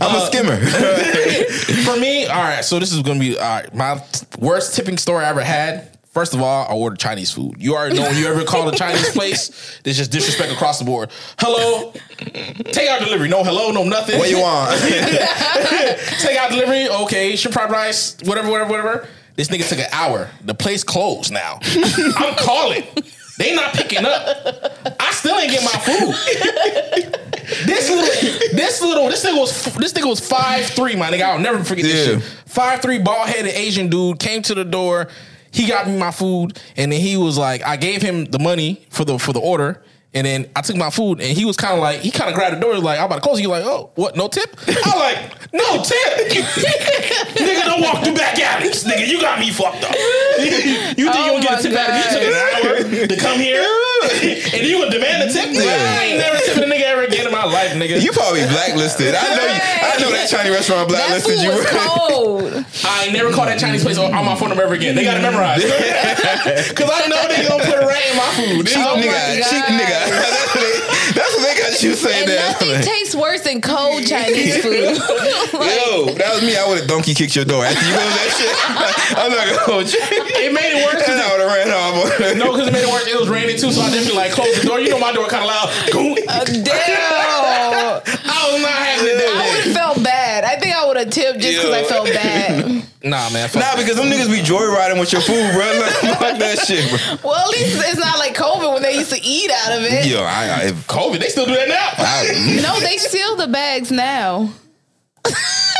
Speaker 3: a uh, skimmer.
Speaker 1: For me, all right. So this is gonna be all right. My worst tipping story I ever had. First of all, I ordered Chinese food. You already know when you ever call a Chinese place, there's just disrespect across the board. Hello, take out delivery. No hello, no nothing.
Speaker 3: What you want?
Speaker 1: Take out delivery. Okay, shrimp fried rice, whatever, whatever, whatever. This nigga took an hour. The place closed now. I'm calling. They not picking up. Still ain't getting my food. This little, this little, this nigga was this nigga was five three. My nigga, I'll never forget this
Speaker 3: Yeah.
Speaker 1: shit. Five three, bald headed Asian dude came to the door. He got me my food, and then he was like, I gave him the money for the for the order. And then I took my food, and he was kind of like, he kind of grabbed the door, like, I'm about to close. He like, oh, what? No tip? I'm like, no tip. nigga, don't walk through back alleys. Nigga, you got me fucked up. you think you
Speaker 2: Oh
Speaker 1: gonna get a oh tip out of me? You took an hour to come here, and you gonna demand a tip? Nigga, I ain't never tipping a nigga ever again in my life, nigga.
Speaker 3: You probably blacklisted. I know. You, I know that Chinese restaurant
Speaker 2: That
Speaker 3: blacklisted
Speaker 2: food
Speaker 3: you.
Speaker 2: was cold.
Speaker 1: I never call that Chinese place on on my phone number ever again. They gotta memorize Cause I know they gonna put a rat in my food. They
Speaker 3: Cheap
Speaker 1: gonna-
Speaker 2: my
Speaker 3: nigga,
Speaker 2: God.
Speaker 3: cheap nigga. That's what they, that's what they got you saying
Speaker 2: And
Speaker 3: that.
Speaker 2: nothing tastes worse than cold Chinese food.
Speaker 3: Yo, that was me. I would have donkey kicked your door after you go that shit. I'm not gonna hold you.
Speaker 1: It made it worse.
Speaker 3: And I would have ran off.
Speaker 1: No, because it made it worse. It was raining too, so I definitely like closed the door. You know my door kind of loud. Uh, Goon.
Speaker 2: Damn.
Speaker 1: I was not having it
Speaker 2: I
Speaker 1: that
Speaker 2: would have felt bad. I think I would have tipped just because I felt bad.
Speaker 1: Nah, man. Fuck
Speaker 3: Nah, because them niggas be joyriding with your food, bro. Like, fuck that shit, bro.
Speaker 2: Well, at least it's not like COVID when they used to eat out of it.
Speaker 3: Yo, I, I, if,
Speaker 1: COVID. They still do that now.
Speaker 3: I
Speaker 2: No, they seal the bags now.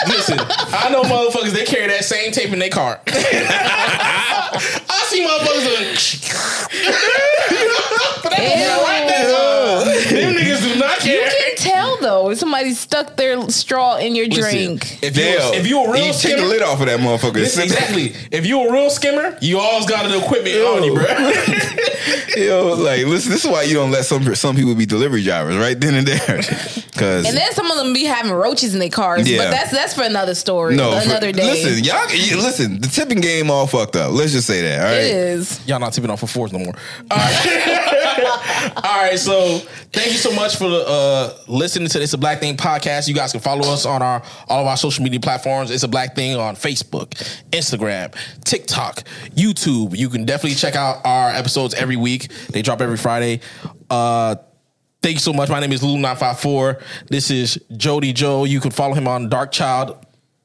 Speaker 1: Listen, I know motherfuckers. They carry that same tape in their car. I see motherfuckers. Doing, but that
Speaker 2: Ew. Tell somebody stuck their straw in your drink.
Speaker 1: If you
Speaker 3: damn,
Speaker 1: if you a real
Speaker 3: you take the
Speaker 1: skimmer,
Speaker 3: lid off of that motherfucker.
Speaker 1: Listen, exactly. If you a real skimmer, you always got the equipment on you, bro.
Speaker 3: Yo, like, listen, this is why you don't let some some people be delivery drivers right then and there, because
Speaker 2: And then some of them be having roaches in their cars.
Speaker 3: Yeah.
Speaker 2: But that's that's for another story.
Speaker 3: no, for-
Speaker 2: another day.
Speaker 3: Listen, y'all, you- listen, the tipping game all fucked up. Let's just say that. All
Speaker 2: it
Speaker 3: right.
Speaker 2: is.
Speaker 1: Y'all not tipping off for fours no more. All right. All right. So thank you so much for uh, listening to Issa Black Thing podcast. You guys can follow us on our all of our social media platforms. Issa Black Thing on Facebook, Instagram, TikTok, YouTube. You can definitely check out our episodes every week. They drop every Friday. Uh, Thank you so much. My name is Lulu954. This is Jody Joe. You can follow him on Dark Child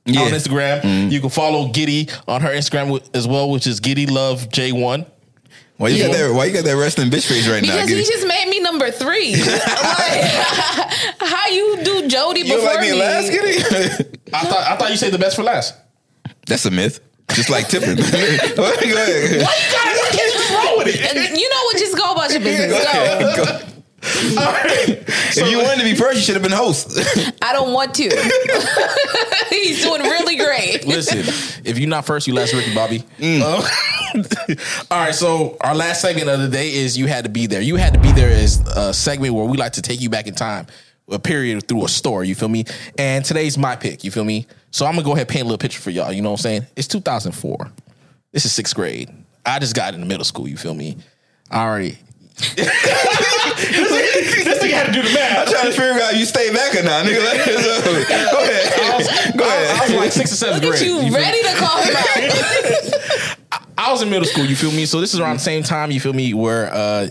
Speaker 3: Yeah.
Speaker 1: on Instagram. You can follow Giddy on her Instagram as well, which is Giddy Love J1.
Speaker 3: Why you got that? Why you got that resting bitch face right now?
Speaker 2: Because he just made me number three. like, how you do Jody
Speaker 3: you
Speaker 2: before
Speaker 3: don't like me
Speaker 2: me?
Speaker 3: last, Get?
Speaker 1: I thought I thought you said the best for last.
Speaker 3: That's a myth. Just like tipping. Go ahead. Go ahead.
Speaker 1: What's wrong with it?
Speaker 2: And you know what? Just go about your business.
Speaker 3: Go
Speaker 2: Go.
Speaker 3: Ahead. Go. if you wanted to be first, you should have been host.
Speaker 2: I don't want to. He's doing really great.
Speaker 1: Listen, if you're not first, you last, Ricky Bobby. Uh, all right, so our last segment of the day is you had to be there. You had to be there is a segment where we like to take you back in time, a period through a story. You feel me? And today's my pick. You feel me? So I'm gonna go ahead and paint a little picture for y'all. You know what I'm saying? It's 2004. This is sixth grade. I just got into middle school. You feel me? I already. This nigga had to do the math.
Speaker 3: I'm trying to figure out if you stay back or not, nigga. Like, so, go ahead. Go
Speaker 1: I, I was like sixth or seventh
Speaker 2: Look
Speaker 1: grade.
Speaker 2: at you,
Speaker 1: feel me?
Speaker 2: ready to call him out.
Speaker 1: I I was in middle school. You feel me? So this is around the same time. You feel me? Where uh,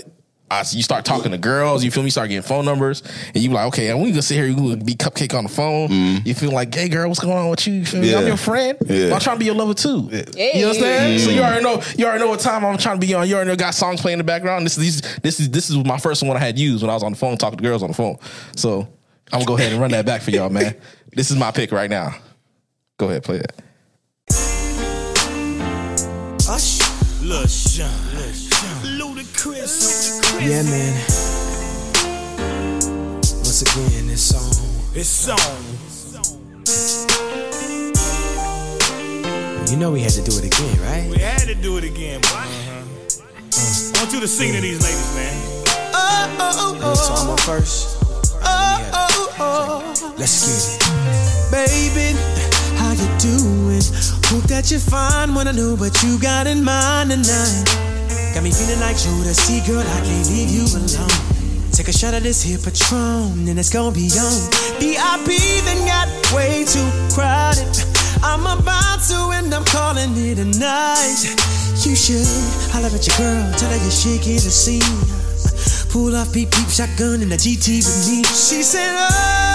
Speaker 1: I, you start talking to girls. You feel me? Start getting phone numbers, and you like, okay, and we gonna sit here. You gonna be cupcake on the phone. Mm-hmm. You feel like, hey, girl, what's going on with you? You feel me? I'm your friend.
Speaker 3: Yeah.
Speaker 1: I'm trying to be your lover too.
Speaker 2: Hey.
Speaker 1: You understand? So you already know. You already know what time I'm trying to be on. You already know got songs playing in the background. This is this is this is my first one I had used when I was on the phone talking to girls on the phone. So I'm gonna go ahead and run that back for y'all, man. This is my pick right now. Go ahead, play that.
Speaker 4: Ush. Lil Jon. Ludacris. Yeah, man. Once again, it's song. It's song. You know we had to do it again, right?
Speaker 5: We had to do it again, boy. I want you to sing to these ladies, man.
Speaker 4: So I'm on first. Let's get it. Baby, how you doing? Hope that you're fine when I know what you got in mind tonight. Got me feeling like Jodeci, girl, I can't leave you alone. Take a shot of this here Patron, and it's gonna be on. VIP then got way too crowded. I'm about to end up calling it a night. You should holler at your girl, tell her you're shaking the scene. Pull off peep peep shotgun in the GT with me. She said, Oh,